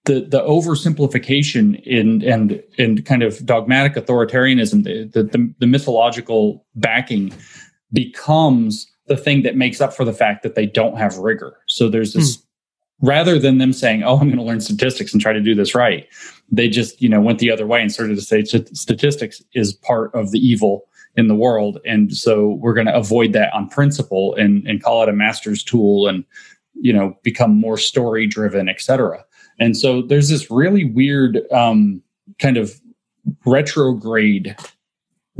the the oversimplification in and and kind of dogmatic authoritarianism, the, the, the mythological backing becomes the thing that makes up for the fact that they don't have rigor. So there's this mm. rather than them saying, "Oh, I'm going to learn statistics and try to do this right," they just you know went the other way and started to say statistics is part of the evil in the world, and so we're going to avoid that on principle and and call it a master's tool and you know become more story driven, etc. And so there's this really weird um, kind of retrograde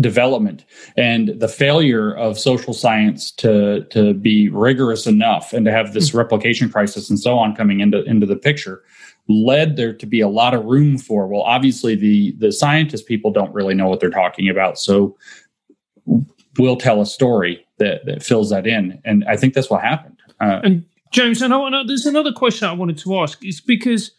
development and the failure of social science to to be rigorous enough and to have this hmm. replication crisis and so on coming into into the picture led there to be a lot of room for well obviously the the scientist people don't really know what they're talking about. So we'll tell a story that that fills that in. And i think that's what happened. Uh, and James, and I want to, there's another question I wanted to ask. Is because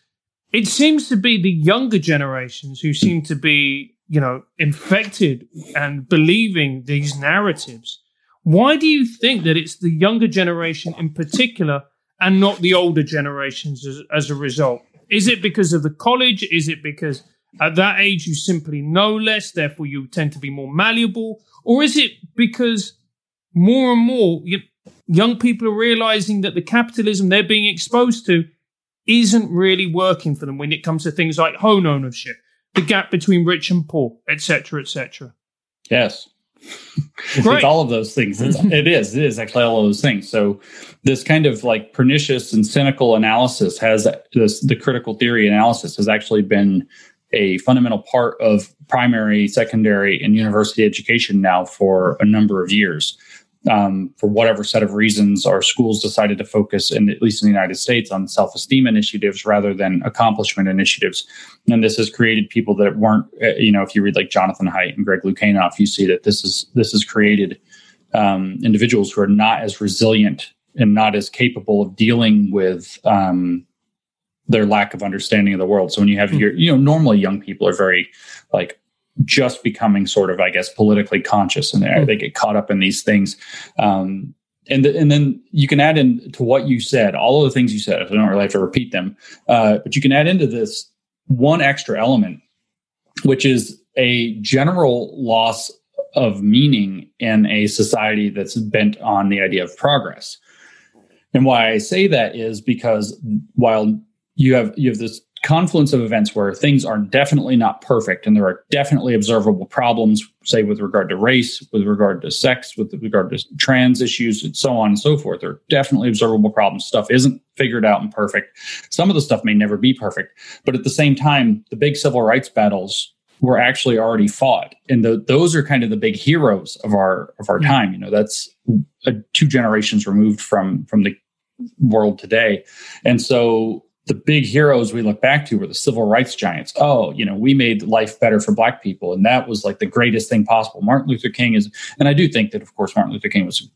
it seems to be the younger generations who seem to be, you know, infected and believing these narratives. Why do you think that it's the younger generation in particular and not the older generations as, as a result? Is it because of the college? Is it because at that age you simply know less, therefore you tend to be more malleable? Or is it because more and more you, young people are realizing that the capitalism they're being exposed to isn't really working for them when it comes to things like home ownership, the gap between rich and poor, etc., etc. Yes. it's all of those things. It's, it is. It is actually all of those things. So, this kind of like pernicious and cynical analysis has this the critical theory analysis has actually been a fundamental part of primary, secondary, and university education now for a number of years um, for whatever set of reasons, our schools decided to focus, in, at least in the United States, on self esteem initiatives rather than accomplishment initiatives. And this has created people that weren't, uh, you know, if you read like Jonathan Haidt and Greg Lukianoff, you see that this is this has created um, individuals who are not as resilient and not as capable of dealing with um, their lack of understanding of the world. So when you have hmm. your, you know, normally young people are very like just becoming sort of, I guess, politically conscious and mm. they get caught up in these things. Um, and the, and then you can add in to what you said, all of the things you said. I don't really have to repeat them, uh, but you can add into this one extra element, which is a general loss of meaning in a society that's bent on the idea of progress. And why I say that is because while you have you have this confluence of events where things are definitely not perfect and there are definitely observable problems, say with regard to race, with regard to sex, with regard to trans issues, and so on and so forth. There are definitely observable problems. Stuff isn't figured out and perfect. Some of the stuff may never be perfect. But at the same time, the big civil rights battles were actually already fought. And the, those are kind of the big heroes of our of our time. You know, that's a, two generations removed from from the world today. And so the big heroes we look back to were the civil rights giants. Oh, you know, we made life better for black people. And that was like the greatest thing possible. Martin Luther King is, and I do think that, of course, Martin Luther King was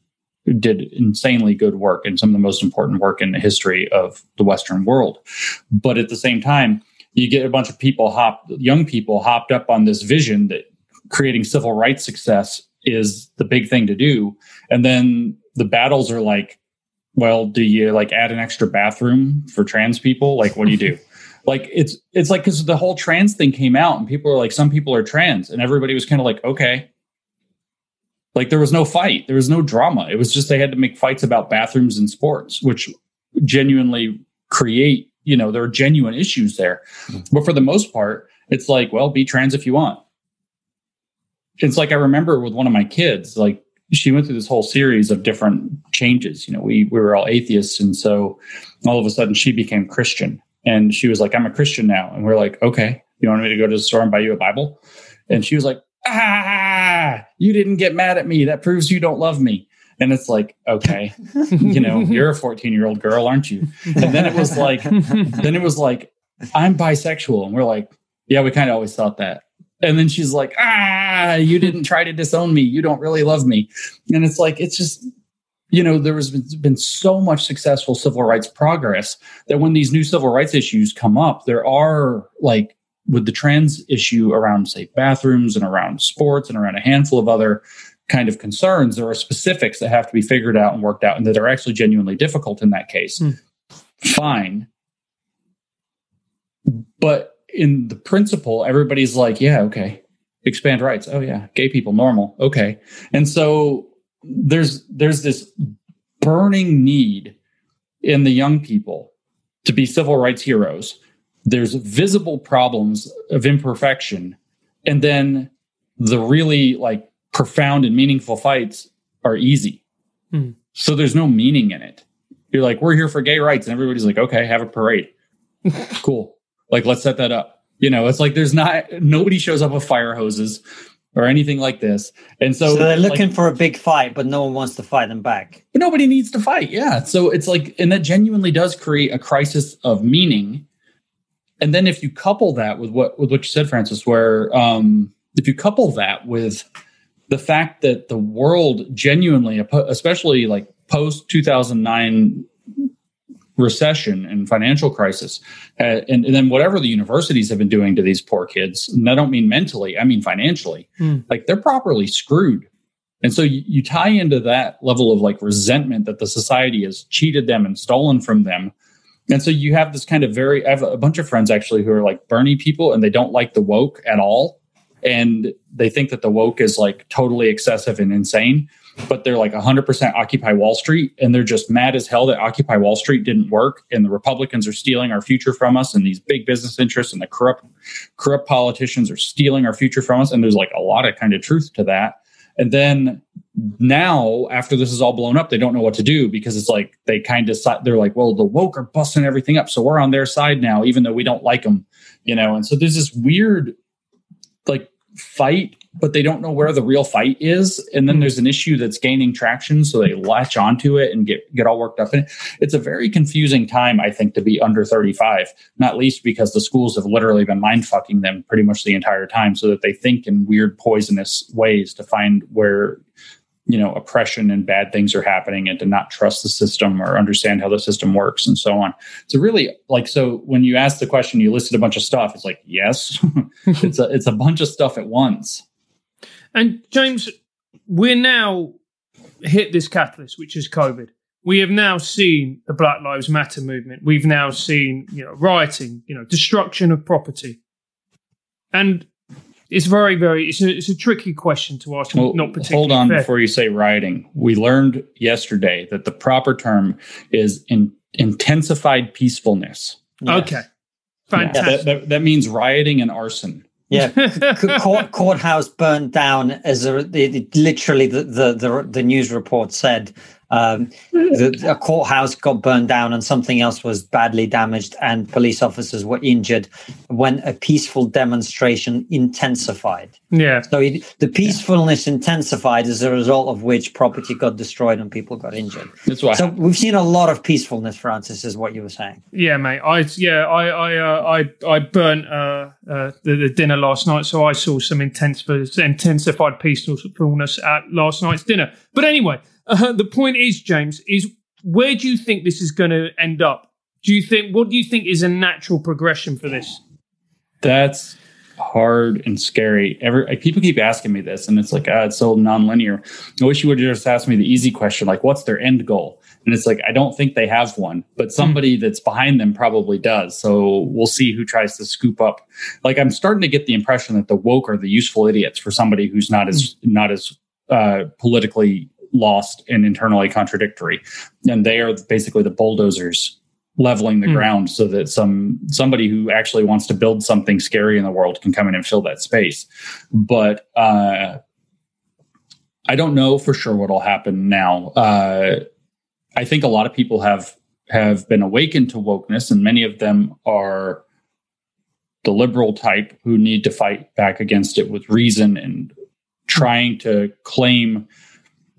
did insanely good work and some of the most important work in the history of the Western world. But at the same time, you get a bunch of people young people hopped up on this vision that creating civil rights success is the big thing to do. And then the battles are like, well, do you like add an extra bathroom for trans people? Like, what do you do? like, it's it's like because the whole trans thing came out, and people are like, some people are trans, and everybody was kind of like, okay. Like there was no fight, there was no drama. It was just they had to make fights about bathrooms and sports, which genuinely create, you know, there are genuine issues there. Mm-hmm. But for the most part, it's like, well, be trans if you want. It's like I remember with one of my kids, like she went through this whole series of different changes. You know, we we were all atheists, and so all of a sudden she became Christian, and she was like, "I'm a Christian now," and we're like, "Okay, you want me to go to the store and buy you a Bible?" And she was like, "Ah, you didn't get mad at me. That proves you don't love me." And it's like, okay, you know, you're a 14 year old girl, aren't you? And then it was like, then it was like, I'm bisexual, and we're like, yeah, we kind of always thought that. And then she's like, ah, you didn't try to disown me. You don't really love me. And it's like, it's just, you know, there has been so much successful civil rights progress that when these new civil rights issues come up, there are like with the trans issue around, say, bathrooms and around sports and around a handful of other kind of concerns, there are specifics that have to be figured out and worked out and that are actually genuinely difficult in that case. Mm. Fine. But in the principle, everybody's like, yeah, okay, expand rights. Oh yeah, gay people normal. Okay. And so there's there's this burning need in the young people to be civil rights heroes. There's visible problems of imperfection. And then the really like profound and meaningful fights are easy. Hmm. So there's no meaning in it. You're like, we're here for gay rights. And everybody's like, okay, have a parade. cool. Like, let's set that up. You know, it's like there's not nobody shows up with fire hoses or anything like this. And so, so they're looking like, for a big fight, but no one wants to fight them back. Nobody needs to fight. Yeah. So it's like, and that genuinely does create a crisis of meaning. And then if you couple that with what with what you said, Francis, where um, if you couple that with the fact that the world genuinely, especially like post 2009 recession and financial crisis uh, and, and, then whatever the universities have been doing to these poor kids and i don't mean mentally i mean financially mm. like they're properly screwed. And so you, you tie into that level of like resentment that the society has cheated them and stolen from them. And so you have this kind of very i have a bunch of friends actually who are like bernie people and they don't like the woke at all. And they think that the woke is like totally excessive and insane but they're like 100% Occupy Wall Street. And they're just mad as hell that Occupy Wall Street didn't work. And the Republicans are stealing our future from us. And these big business interests and the corrupt, corrupt politicians are stealing our future from us. And there's like a lot of kind of truth to that. And then now, after this is all blown up, they don't know what to do because it's like they kind of they're like, well, the woke are busting everything up, so we're on their side now, even though we don't like them, you know. And so there's this weird, like, fight but they don't know where the real fight is. And then hmm. there's an issue that's gaining traction. So they latch onto it and get, get all worked up in it. It's a very confusing time, I think, to be under 35, not least because the schools have literally been mind fucking them pretty much the entire time so that they think in weird, poisonous ways to find where you know oppression and bad things are happening and to not trust the system or understand how the system works and so on so really like so when you ask the question you listed a bunch of stuff it's like yes it's a it's a bunch of stuff at once and James, we're now hit this catalyst, which is COVID. We have now seen the Black Lives Matter movement. We've now seen, you know, rioting, you know, destruction of property, and it's very, very, it's a, it's a tricky question to ask. Well, not particularly. hold on fair. before you say rioting. We learned yesterday that the proper term is in, intensified peacefulness. Yes. Okay, Yeah, fantastic. that, that, that means rioting and arson. Yeah, court, courthouse burned down as a, it, it- literally the, the the the news report said. Um, the, a courthouse got burned down and something else was badly damaged and police officers were injured when a peaceful demonstration intensified. yeah, So it, the peacefulness intensified as a result of which property got destroyed and people got injured. That's why. So we've seen a lot of peacefulness, Francis, is what you were saying. yeah, mate. I yeah, I I uh, I I burnt uh, uh, the, the dinner last night, so I saw some intense intensified peacefulness at last night's dinner. But anyway, uh, the point is, James, is where do you think this is going to end up? Do you think what do you think is a natural progression for this? That's hard and scary. Every like, people keep asking me this, and it's like, ah, it's so nonlinear. I wish you would just ask me the easy question, like, what's their end goal? And it's like, I don't think they have one, but somebody that's behind them probably does. So we'll see who tries to scoop up. Like, I'm starting to get the impression that the woke are the useful idiots for somebody who's not as not as uh, politically lost and internally contradictory, and they are basically the bulldozers leveling the Hmm. ground so that some somebody who actually wants to build something scary in the world can come in and fill that space. But uh, I don't know for sure what'll happen now. Uh, I think a lot of people have have been awakened to wokeness, and many of them are the liberal type who need to fight back against it with reason and trying to claim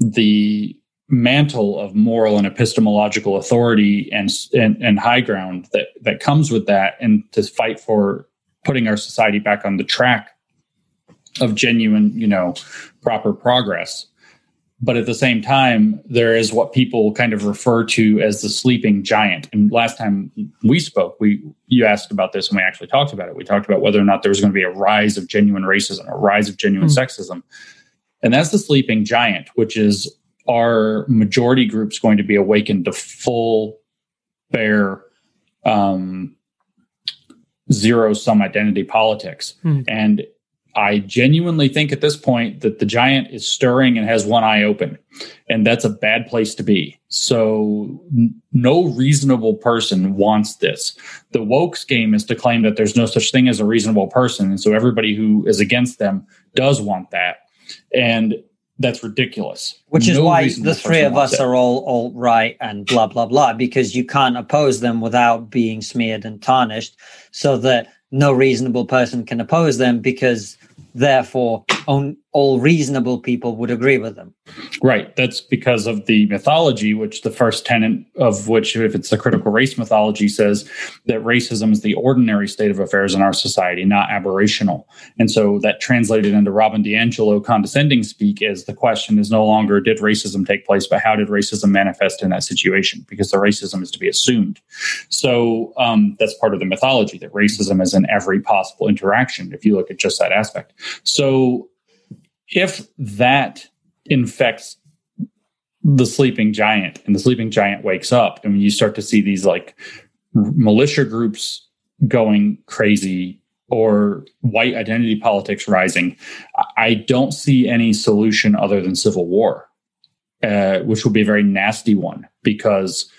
the mantle of moral and epistemological authority and, and and high ground that that comes with that and to fight for putting our society back on the track of genuine you know proper progress. But at the same time there is what people kind of refer to as the sleeping giant. And last time we spoke we you asked about this and we actually talked about it. We talked about whether or not there was going to be a rise of genuine racism a rise of genuine Hmm. sexism and that's the sleeping giant which is our majority groups going to be awakened to full bare um, zero sum identity politics. Hmm. and i genuinely think at this point that the giant is stirring and has one eye open. And that's a bad place to be. So n- no reasonable person wants this. The woke's game is to claim that there's no such thing as a reasonable person. And so everybody who is against them does want that and that's ridiculous. Which is No why the three of us are all all right and blah blah blah because you can't oppose them without being smeared and tarnished, so that no reasonable person can oppose them because therefore on, all reasonable people would agree with them. Right. That's because of the mythology, which the first tenet of which, if it's the critical race mythology, says that racism is the ordinary state of affairs in our society, not aberrational. And so that translated into Robin DiAngelo condescending speak is the question is no longer did racism take place, but how did racism manifest in that situation? Because the racism is to be assumed. So um, that's part of the mythology that racism is in every possible interaction, if you look at just that aspect. So if that infects the sleeping giant and the sleeping giant wakes up and you start to see these like militia groups going crazy or white identity politics rising i don't see any solution other than civil war uh, which will be a very nasty one because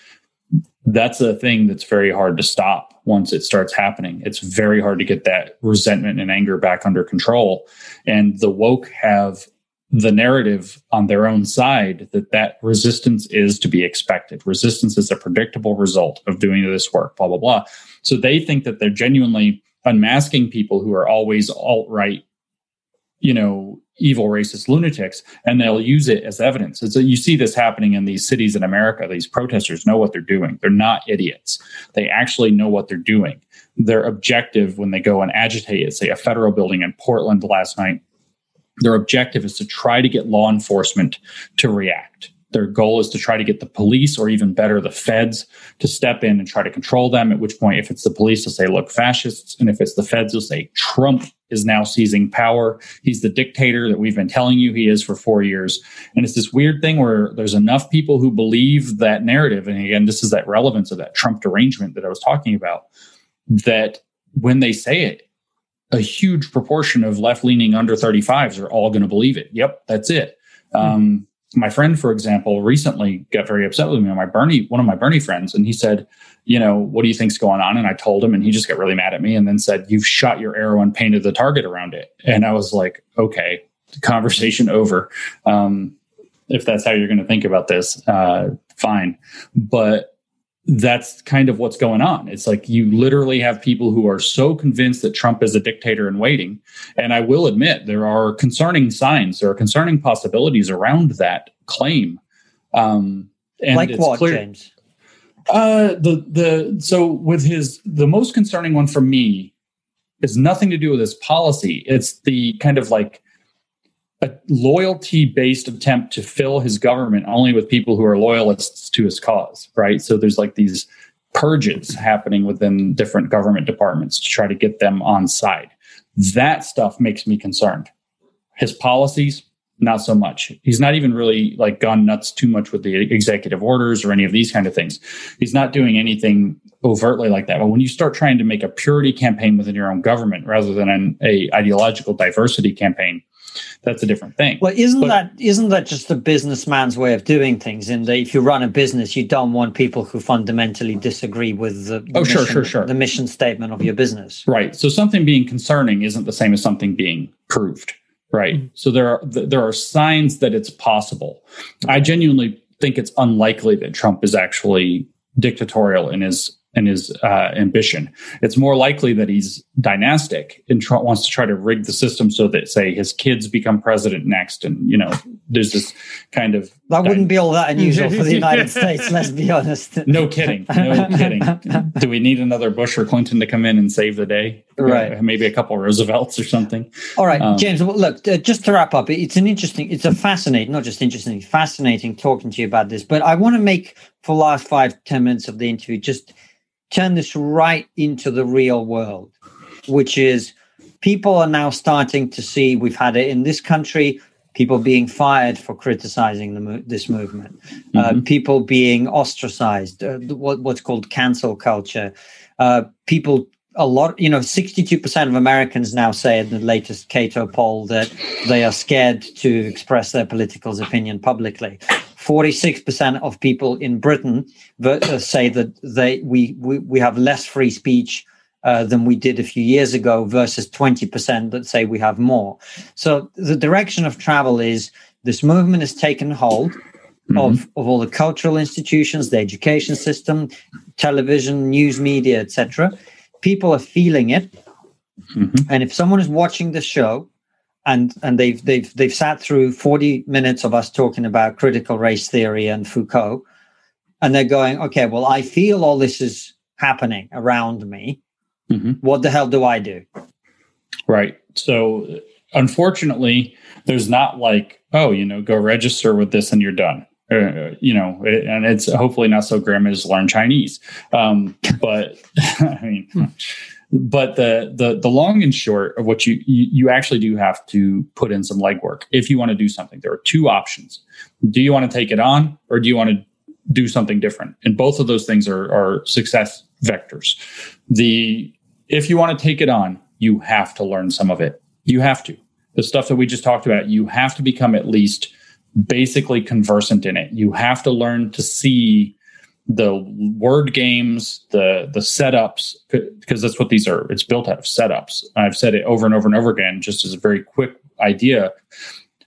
that's a thing that's very hard to stop once it starts happening it's very hard to get that resentment and anger back under control and the woke have the narrative on their own side that that resistance is to be expected. Resistance is a predictable result of doing this work, blah, blah, blah. So they think that they're genuinely unmasking people who are always alt right, you know, evil racist lunatics, and they'll use it as evidence. So you see this happening in these cities in America. These protesters know what they're doing. They're not idiots. They actually know what they're doing. Their objective when they go and agitate at, say, a federal building in Portland last night their objective is to try to get law enforcement to react. Their goal is to try to get the police or even better, the feds to step in and try to control them. At which point, if it's the police, they'll say, look, fascists. And if it's the feds, they'll say, Trump is now seizing power. He's the dictator that we've been telling you he is for four years. And it's this weird thing where there's enough people who believe that narrative. And again, this is that relevance of that Trump derangement that I was talking about, that when they say it, a huge proportion of left leaning under 35s are all going to believe it. Yep, that's it. Mm-hmm. Um, my friend, for example, recently got very upset with me on my Bernie, one of my Bernie friends, and he said, you know, what do you think's going on? And I told him, and he just got really mad at me and then said, You've shot your arrow and painted the target around it. And I was like, okay, conversation over. Um, if that's how you're going to think about this, uh, fine. But that's kind of what's going on. It's like you literally have people who are so convinced that Trump is a dictator in waiting. And I will admit, there are concerning signs, there are concerning possibilities around that claim. Um, and like what, clear, James? Uh, the the so with his the most concerning one for me is nothing to do with his policy. It's the kind of like a loyalty based attempt to fill his government only with people who are loyalists to his cause, right? So there's like these purges happening within different government departments to try to get them on side. That stuff makes me concerned. His policies, not so much. He's not even really like gone nuts too much with the executive orders or any of these kind of things. He's not doing anything overtly like that. But when you start trying to make a purity campaign within your own government rather than an a ideological diversity campaign, that's a different thing. Well, isn't but, that isn't that just a businessman's way of doing things? In that, if you run a business, you don't want people who fundamentally disagree with the, the oh, mission, sure, sure, sure, the mission statement of your business. Right. So something being concerning isn't the same as something being proved. Right. Mm-hmm. So there are there are signs that it's possible. I genuinely think it's unlikely that Trump is actually dictatorial in his and his uh, ambition. It's more likely that he's dynastic and tr- wants to try to rig the system so that, say, his kids become president next. And, you know, there's this kind of. That dy- wouldn't be all that unusual for the United States, let's be honest. No kidding. No kidding. Do we need another Bush or Clinton to come in and save the day? Right. maybe a couple Roosevelts or something. All right, um, James, well, look, uh, just to wrap up, it's an interesting, it's a fascinating, not just interesting, fascinating talking to you about this. But I want to make, for last five ten minutes of the interview, just turn this right into the real world, which is people are now starting to see we've had it in this country people being fired for criticizing the, this movement uh, mm-hmm. uh, people being ostracized uh, what, what's called cancel culture uh, people a lot you know 62% of americans now say in the latest cato poll that they are scared to express their political opinion publicly 46% of people in Britain uh, say that they we, we, we have less free speech uh, than we did a few years ago versus 20% that say we have more. So the direction of travel is this movement has taken hold mm-hmm. of, of all the cultural institutions, the education system, television, news media, etc. People are feeling it. Mm-hmm. And if someone is watching the show and and they've they've they've sat through 40 minutes of us talking about critical race theory and Foucault. And they're going okay well I feel all this is happening around me. Mm-hmm. what the hell do I do? Right. So unfortunately there's not like oh you know go register with this and you're done. Uh, you know, it, and it's hopefully not so grim as learn Chinese. Um, but I mean, hmm but the the the long and short of what you, you you actually do have to put in some legwork if you want to do something. There are two options. Do you want to take it on or do you want to do something different? And both of those things are are success vectors. The if you want to take it on you have to learn some of it. You have to. The stuff that we just talked about you have to become at least basically conversant in it. You have to learn to see the word games, the the setups, because that's what these are. It's built out of setups. I've said it over and over and over again, just as a very quick idea.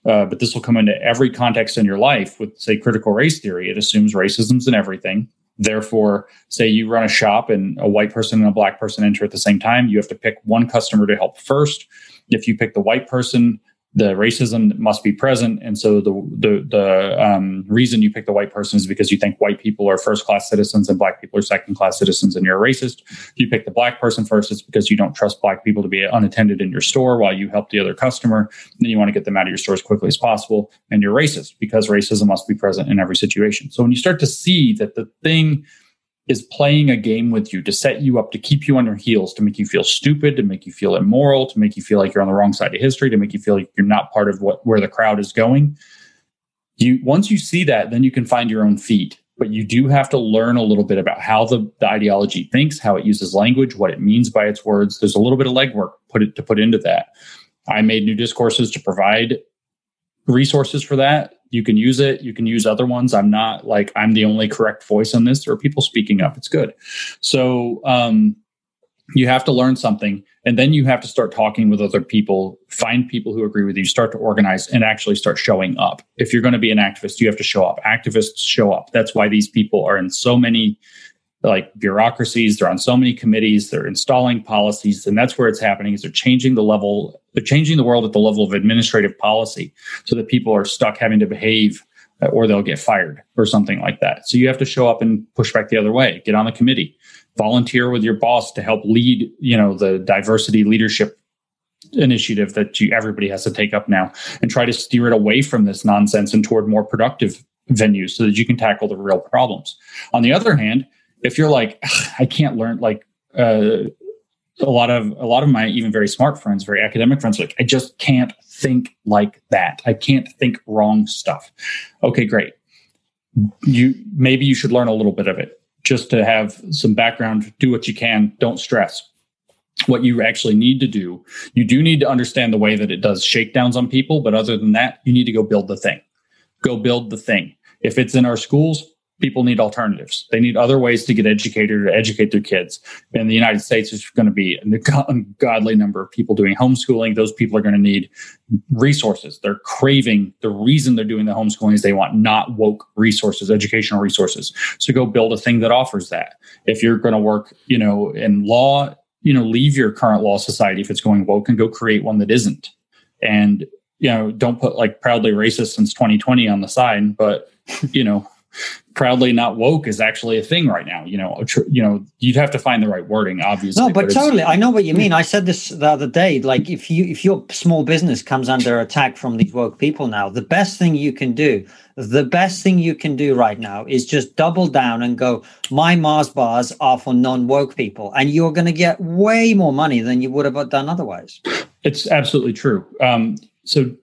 Uh, but this will come into every context in your life with, say, critical race theory. It assumes racism's in everything. Therefore, say you run a shop and a white person and a black person enter at the same time, you have to pick one customer to help first. If you pick the white person, the racism must be present. And so the the the um, reason you pick the white person is because you think white people are first class citizens and black people are second class citizens, and you're a racist. If you pick the black person first, it's because you don't trust black people to be unattended in your store while you help the other customer. Then you want to get them out of your store as quickly as possible, and you're racist because racism must be present in every situation. So when you start to see that the thing is playing a game with you to set you up to keep you on your heels, to make you feel stupid, to make you feel immoral, to make you feel like you're on the wrong side of history, to make you feel like you're not part of what where the crowd is going. You once you see that, then you can find your own feet. But you do have to learn a little bit about how the, the ideology thinks, how it uses language, what it means by its words. There's a little bit of legwork put it to put into that. I made new discourses to provide resources for that you can use it you can use other ones. I'm not like i'm the only correct voice on this. There are people speaking up. It's good. So um, you have to learn something and then you have to start talking with other people find people who agree with you start to organize and actually start showing up. If you're going to be an activist you have to show up. Activists show up. That's why these people are in so many like bureaucracies they're on so many committees they're installing policies and that's where it's happening is they're changing the level they're changing the world at the level of administrative policy so that people are stuck having to behave uh, or they'll get fired or something like that. So you have to show up and push back the other way. Get on the committee. Volunteer with your boss to help lead you know the diversity leadership initiative that you, everybody has to take up now and try to steer it away from this nonsense and toward more productive venues so that you can tackle the real problems. On the other hand if you're like i can't learn like uh, a lot of a lot of my even very smart friends very academic friends like i just can't think like that. I can't think wrong stuff. Okay great. You maybe you should learn a little bit of it just to have some background. Do what you can. Don't stress. What you actually need to do you do need to understand the way that it does shakedowns on people but other than that you need to go build the thing. Go build the thing. If it's in our schools people need alternatives. They need other ways to get educated or educate their kids. In the United States, there's going to be an ungodly number of people doing homeschooling. Those people are going to need resources. They're craving the reason they're doing the homeschooling is they want not woke resources, educational resources. So go build a thing that offers that. If you're going to work, you know, in law, you know, leave your current law society if it's going woke and go create one that isn't. And you know, don't put like proudly racist since 2020 on the side, but you know, proudly not woke is actually a thing right now. You know, tr- you know, you'd have to find the right wording, obviously. No, but, but totally, I know what you mean. I said this the other day. Like, if you if your small business comes under attack from these woke people now, the best thing you can do, the best thing you can do right now is just double down and go. My Mars bars are for non woke people, and you're going to get way more money than you would have done otherwise. It's absolutely true. Um, so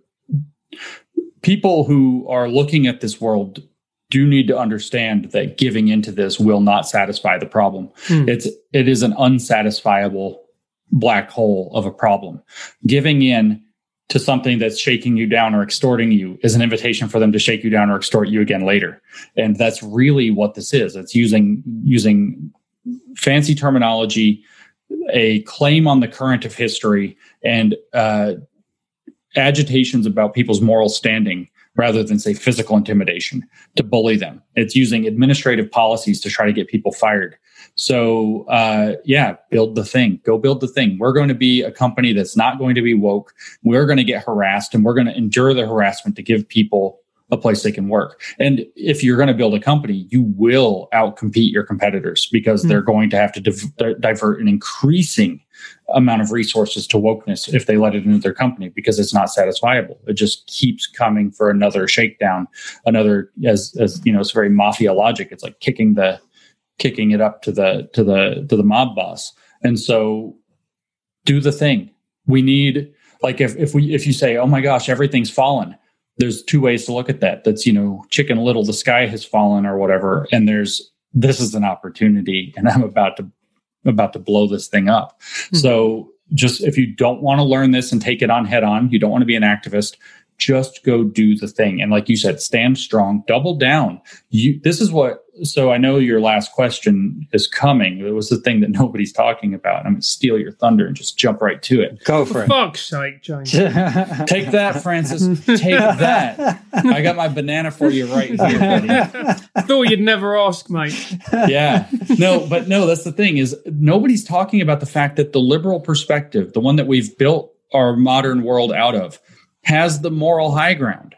people who are looking at this world do need to understand that giving into this will not satisfy the problem. Hmm. It's it is an unsatisfiable black hole of a problem. Giving in to something that's shaking you down or extorting you is an invitation for them to shake you down or extort you again later. And that's really what this is. It's using using fancy terminology, a claim on the current of history, and uh, agitations about people's moral standing rather than say physical intimidation to bully them. It's using administrative policies to try to get people fired. So, uh, yeah, build the thing. Go build the thing. We're going to be a company that's not going to be woke. We're going to get harassed and we're going to endure the harassment to give people a place they can work. And if you're going to build a company, you will outcompete your competitors because mm-hmm. they're going to have to div- divert an increasing amount of resources to wokeness if they let it into their company because it's not satisfiable. It just keeps coming for another shakedown, another as as you know, it's very mafia logic. It's like kicking the kicking it up to the to the to the mob boss. And so do the thing. We need like if if we if you say, "Oh my gosh, everything's fallen." There's two ways to look at that. That's, you know, chicken little, the sky has fallen or whatever, and there's this is an opportunity and I'm about to about to blow this thing up. Mm-hmm. So just if you don't want to learn this and take it on head on, you don't want to be an activist, just go do the thing. And like you said, stand strong, double down. You this is what so I know your last question is coming. It was the thing that nobody's talking about. I'm gonna steal your thunder and just jump right to it. Go for, for it. Fuck's sake, James. Take that, Francis. Take that. I got my banana for you right here, buddy. I thought you'd never ask, mate. Yeah. No, but no, that's the thing is nobody's talking about the fact that the liberal perspective, the one that we've built our modern world out of, has the moral high ground.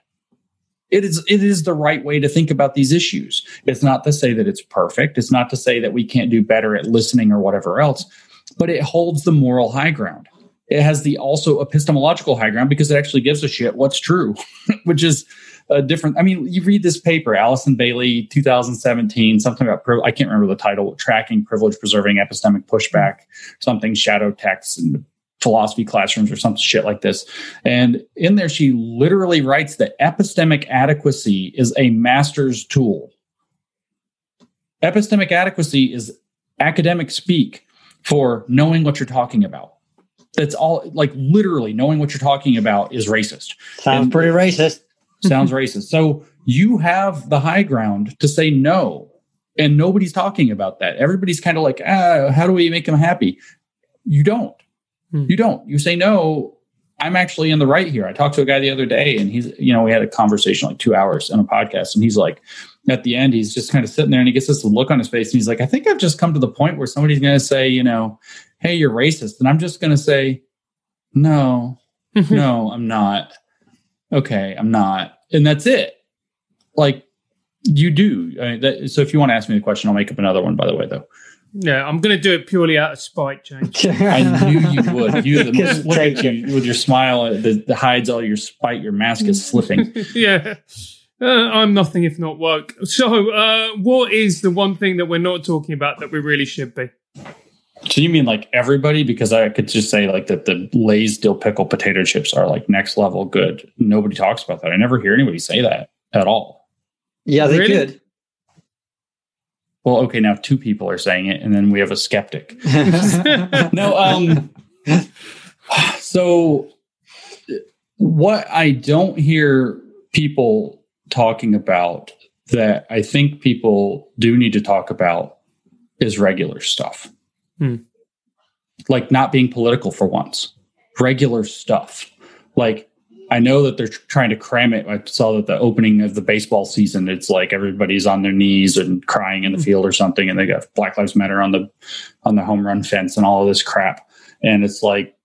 It is it is the right way to think about these issues. It's not to say that it's perfect. It's not to say that we can't do better at listening or whatever else, but it holds the moral high ground. It has the also epistemological high ground because it actually gives a shit what's true, which is a different. I mean, you read this paper, Alison Bailey, 2017, something about I can't remember the title, tracking privilege preserving epistemic pushback, something shadow text and philosophy classrooms or some shit like this. And in there, she literally writes that epistemic adequacy is a master's tool. Epistemic adequacy is academic speak for knowing what you're talking about. That's all, like literally knowing what you're talking about is racist. Sounds and pretty racist. Sounds racist. So you have the high ground to say no. And nobody's talking about that. Everybody's kind of like, ah, how do we make them happy? You don't. Hmm. You don't. You say no. I'm actually in the right here. I talked to a guy the other day, and he's, you know, we had a conversation like two hours on a podcast, and he's like, at the end, he's just kind of sitting there, and he gets this look on his face, and he's like, I think I've just come to the point where somebody's going to say, you know, hey, you're racist, and I'm just going to say, no, no, I'm not. Okay, I'm not, and that's it. Like you do. I mean, that, so if you want to ask me the question, I'll make up another one. By the way, though. Yeah, I'm going to do it purely out of spite, James. I knew you would. You the most, look at you with your smile that, that hides all your spite. Your mask is slipping. yeah. Uh, I'm nothing if not woke. So, uh, what is the one thing that we're not talking about that we really should be? So you mean like everybody? Because I could just say like that the Lay's dill pickle potato chips are like next level good. Nobody talks about that. I never hear anybody say that at all. Yeah, they really? could well, okay, now two people are saying it, and then we have a skeptic. no, um, so what I don't hear people talking about that I think people do need to talk about is regular stuff. Hmm. Like not being political for once, regular stuff. Like I know that they're trying to cram it. I saw that the opening of the baseball season, it's like everybody's on their knees and crying in the field or something, and they got Black Lives Matter on the on the home run fence and all of this crap. And it's like,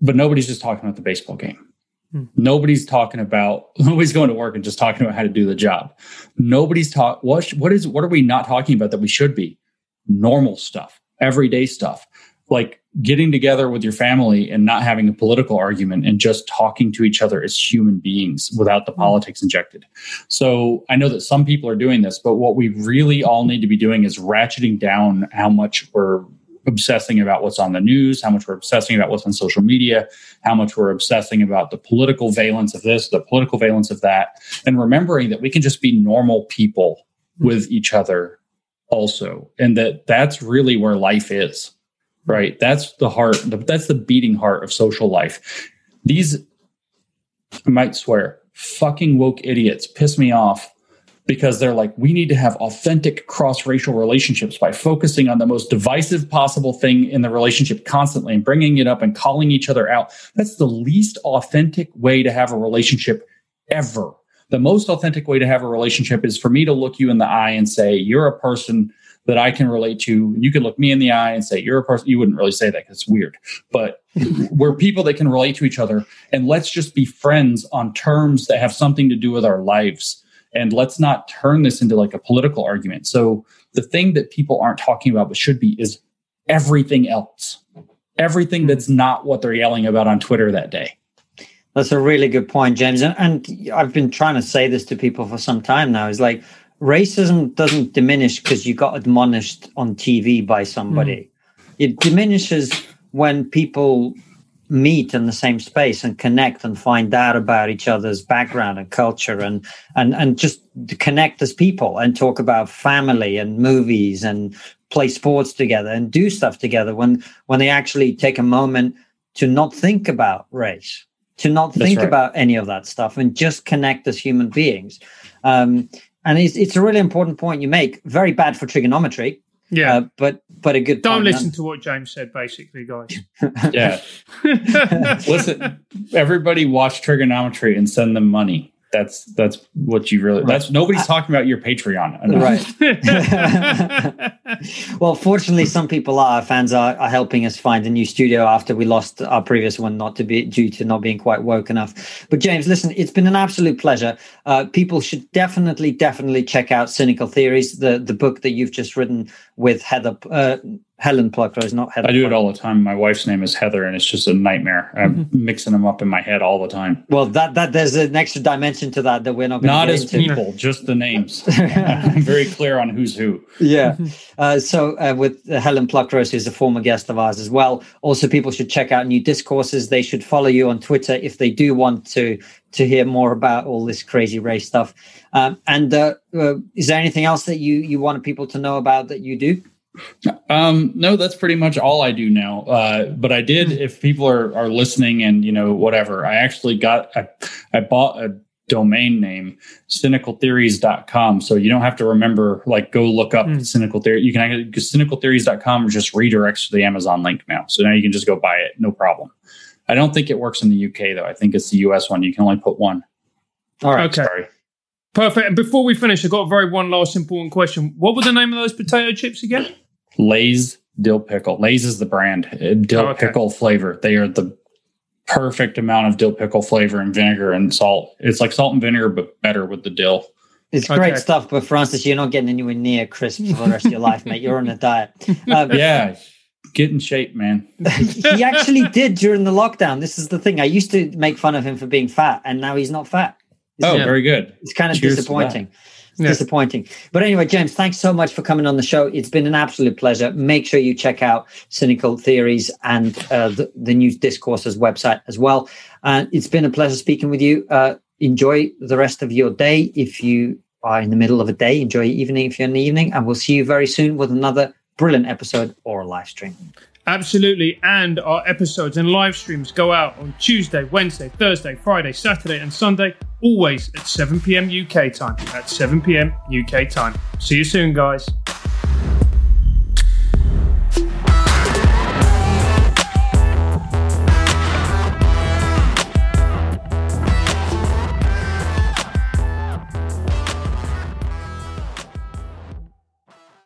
but nobody's just talking about the baseball game. Hmm. Nobody's talking about nobody's going to work and just talking about how to do the job. Nobody's talk what what is what are we not talking about that we should be? Normal stuff, everyday stuff. Like getting together with your family and not having a political argument and just talking to each other as human beings without the hmm. politics injected. So I know that some people are doing this, but what we really all need to be doing is ratcheting down how much we're obsessing about what's on the news, how much we're obsessing about what's on social media, how much we're obsessing about the political valence of this, the political valence of that, and remembering that we can just be normal people hmm. with each other also and that that's really where life is right? That's the heart, that's the beating heart of social life. These, I might swear, fucking woke idiots piss me off because they're like, we need to have authentic cross racial relationships by focusing on the most divisive possible thing in the relationship constantly and bringing it up and calling each other out. That's the least authentic way to have a relationship ever. The most authentic way to have a relationship is for me to look you in the eye and say, you're a person that I can relate to. You can look me in the eye and say, You're a person. You wouldn't really say that because it's weird, but we're people that can relate to each other. And let's just be friends on terms that have something to do with our lives. And let's not turn this into like a political argument. So the thing that people aren't talking about but should be is everything else, everything that's hmm. not what they're yelling about on Twitter that day. That's a really good point, James. And, and I've been trying to say this to people for some time now. Is like racism doesn't diminish because you got admonished on TV by somebody. Mm. It diminishes when people meet in the same space and connect and find out about each other's background and culture and and and just connect as people and talk about family and movies and play sports together and do stuff together when when they actually take a moment to not think about race to not think right. about any of that stuff and just connect as human beings um, and it's, it's a really important point you make. Very bad for Triggernometry. Yeah, uh, but but a good. Don't listen to what James said, basically, guys. yeah, listen. Everybody watch Triggernometry and send them money. That's that's what you really. That's nobody's talking about your Patreon. enough. Right. well, fortunately, some people are our fans are, are helping us find a new studio after we lost our previous one, not to be due to not being quite woke enough. But James, listen, it's been an absolute pleasure. Uh, people should definitely, definitely check out Cynical Theories, the the book that you've just written with Heather. Uh, Helen Pluckrose, not Heather. I do it all the time. My wife's name is Heather, and it's just a nightmare. I'm mixing them up in my head all the time. Well, that that there's an extra dimension to that that we're not going Not to as into. people, just the names. I'm very clear on who's who. yeah. Uh, so uh, with uh, Helen Pluckrose, who's a former guest of ours as well. Also, people should check out New Discourses. They should follow you on Twitter if they do want to to hear more about all this crazy race stuff. Um, and uh, uh, is there anything else that you you want people to know about that you do? Um, no, that's pretty much all I do now. Uh, but I did, if people are, are listening and, you know, whatever, I actually got, I, I bought a domain name, cynicaltheories.com. So you don't have to remember, like, go look up Mm. cynical theory. You can, because cynicaltheories.com just redirects to the Amazon link now. So now you can just go buy it. No problem. I don't think it works in the UK though. I think it's the US one. You can only put one. All right. Okay. Sorry. Perfect. And before we finish, I've got a very one last important question. What were the name of those potato chips again? Lay's dill pickle. Lay's is the brand. Uh, Dill Oh, okay. pickle flavor. They are the perfect amount of dill pickle flavor and vinegar and salt. It's like salt and vinegar, but better with the dill. It's Okay. great stuff, but Francis, you're not getting anywhere near crisps for the rest of your life, mate. You're on a diet. Uh, Yeah, get in shape, man. he actually did during the lockdown. This is the thing. I used to make fun of him for being fat, and now he's not fat. Oh, very good. It's kind of Cheers disappointing. It's Yeah. disappointing. But anyway, James, thanks so much for coming on the show. It's been an absolute pleasure. Make sure you check out Cynical Theories and uh, the, the News Discourses website as well. And it's been a pleasure speaking with you. Uh, enjoy the rest of your day. If you are in the middle of a day, enjoy your evening if you're in the evening. And we'll see you very soon with another brilliant episode or a live stream. Absolutely. And our episodes and live streams go out on Tuesday, Wednesday, Thursday, Friday, Saturday, and Sunday, always at 7 p.m. UK time. At 7 p.m. UK time. See you soon, guys.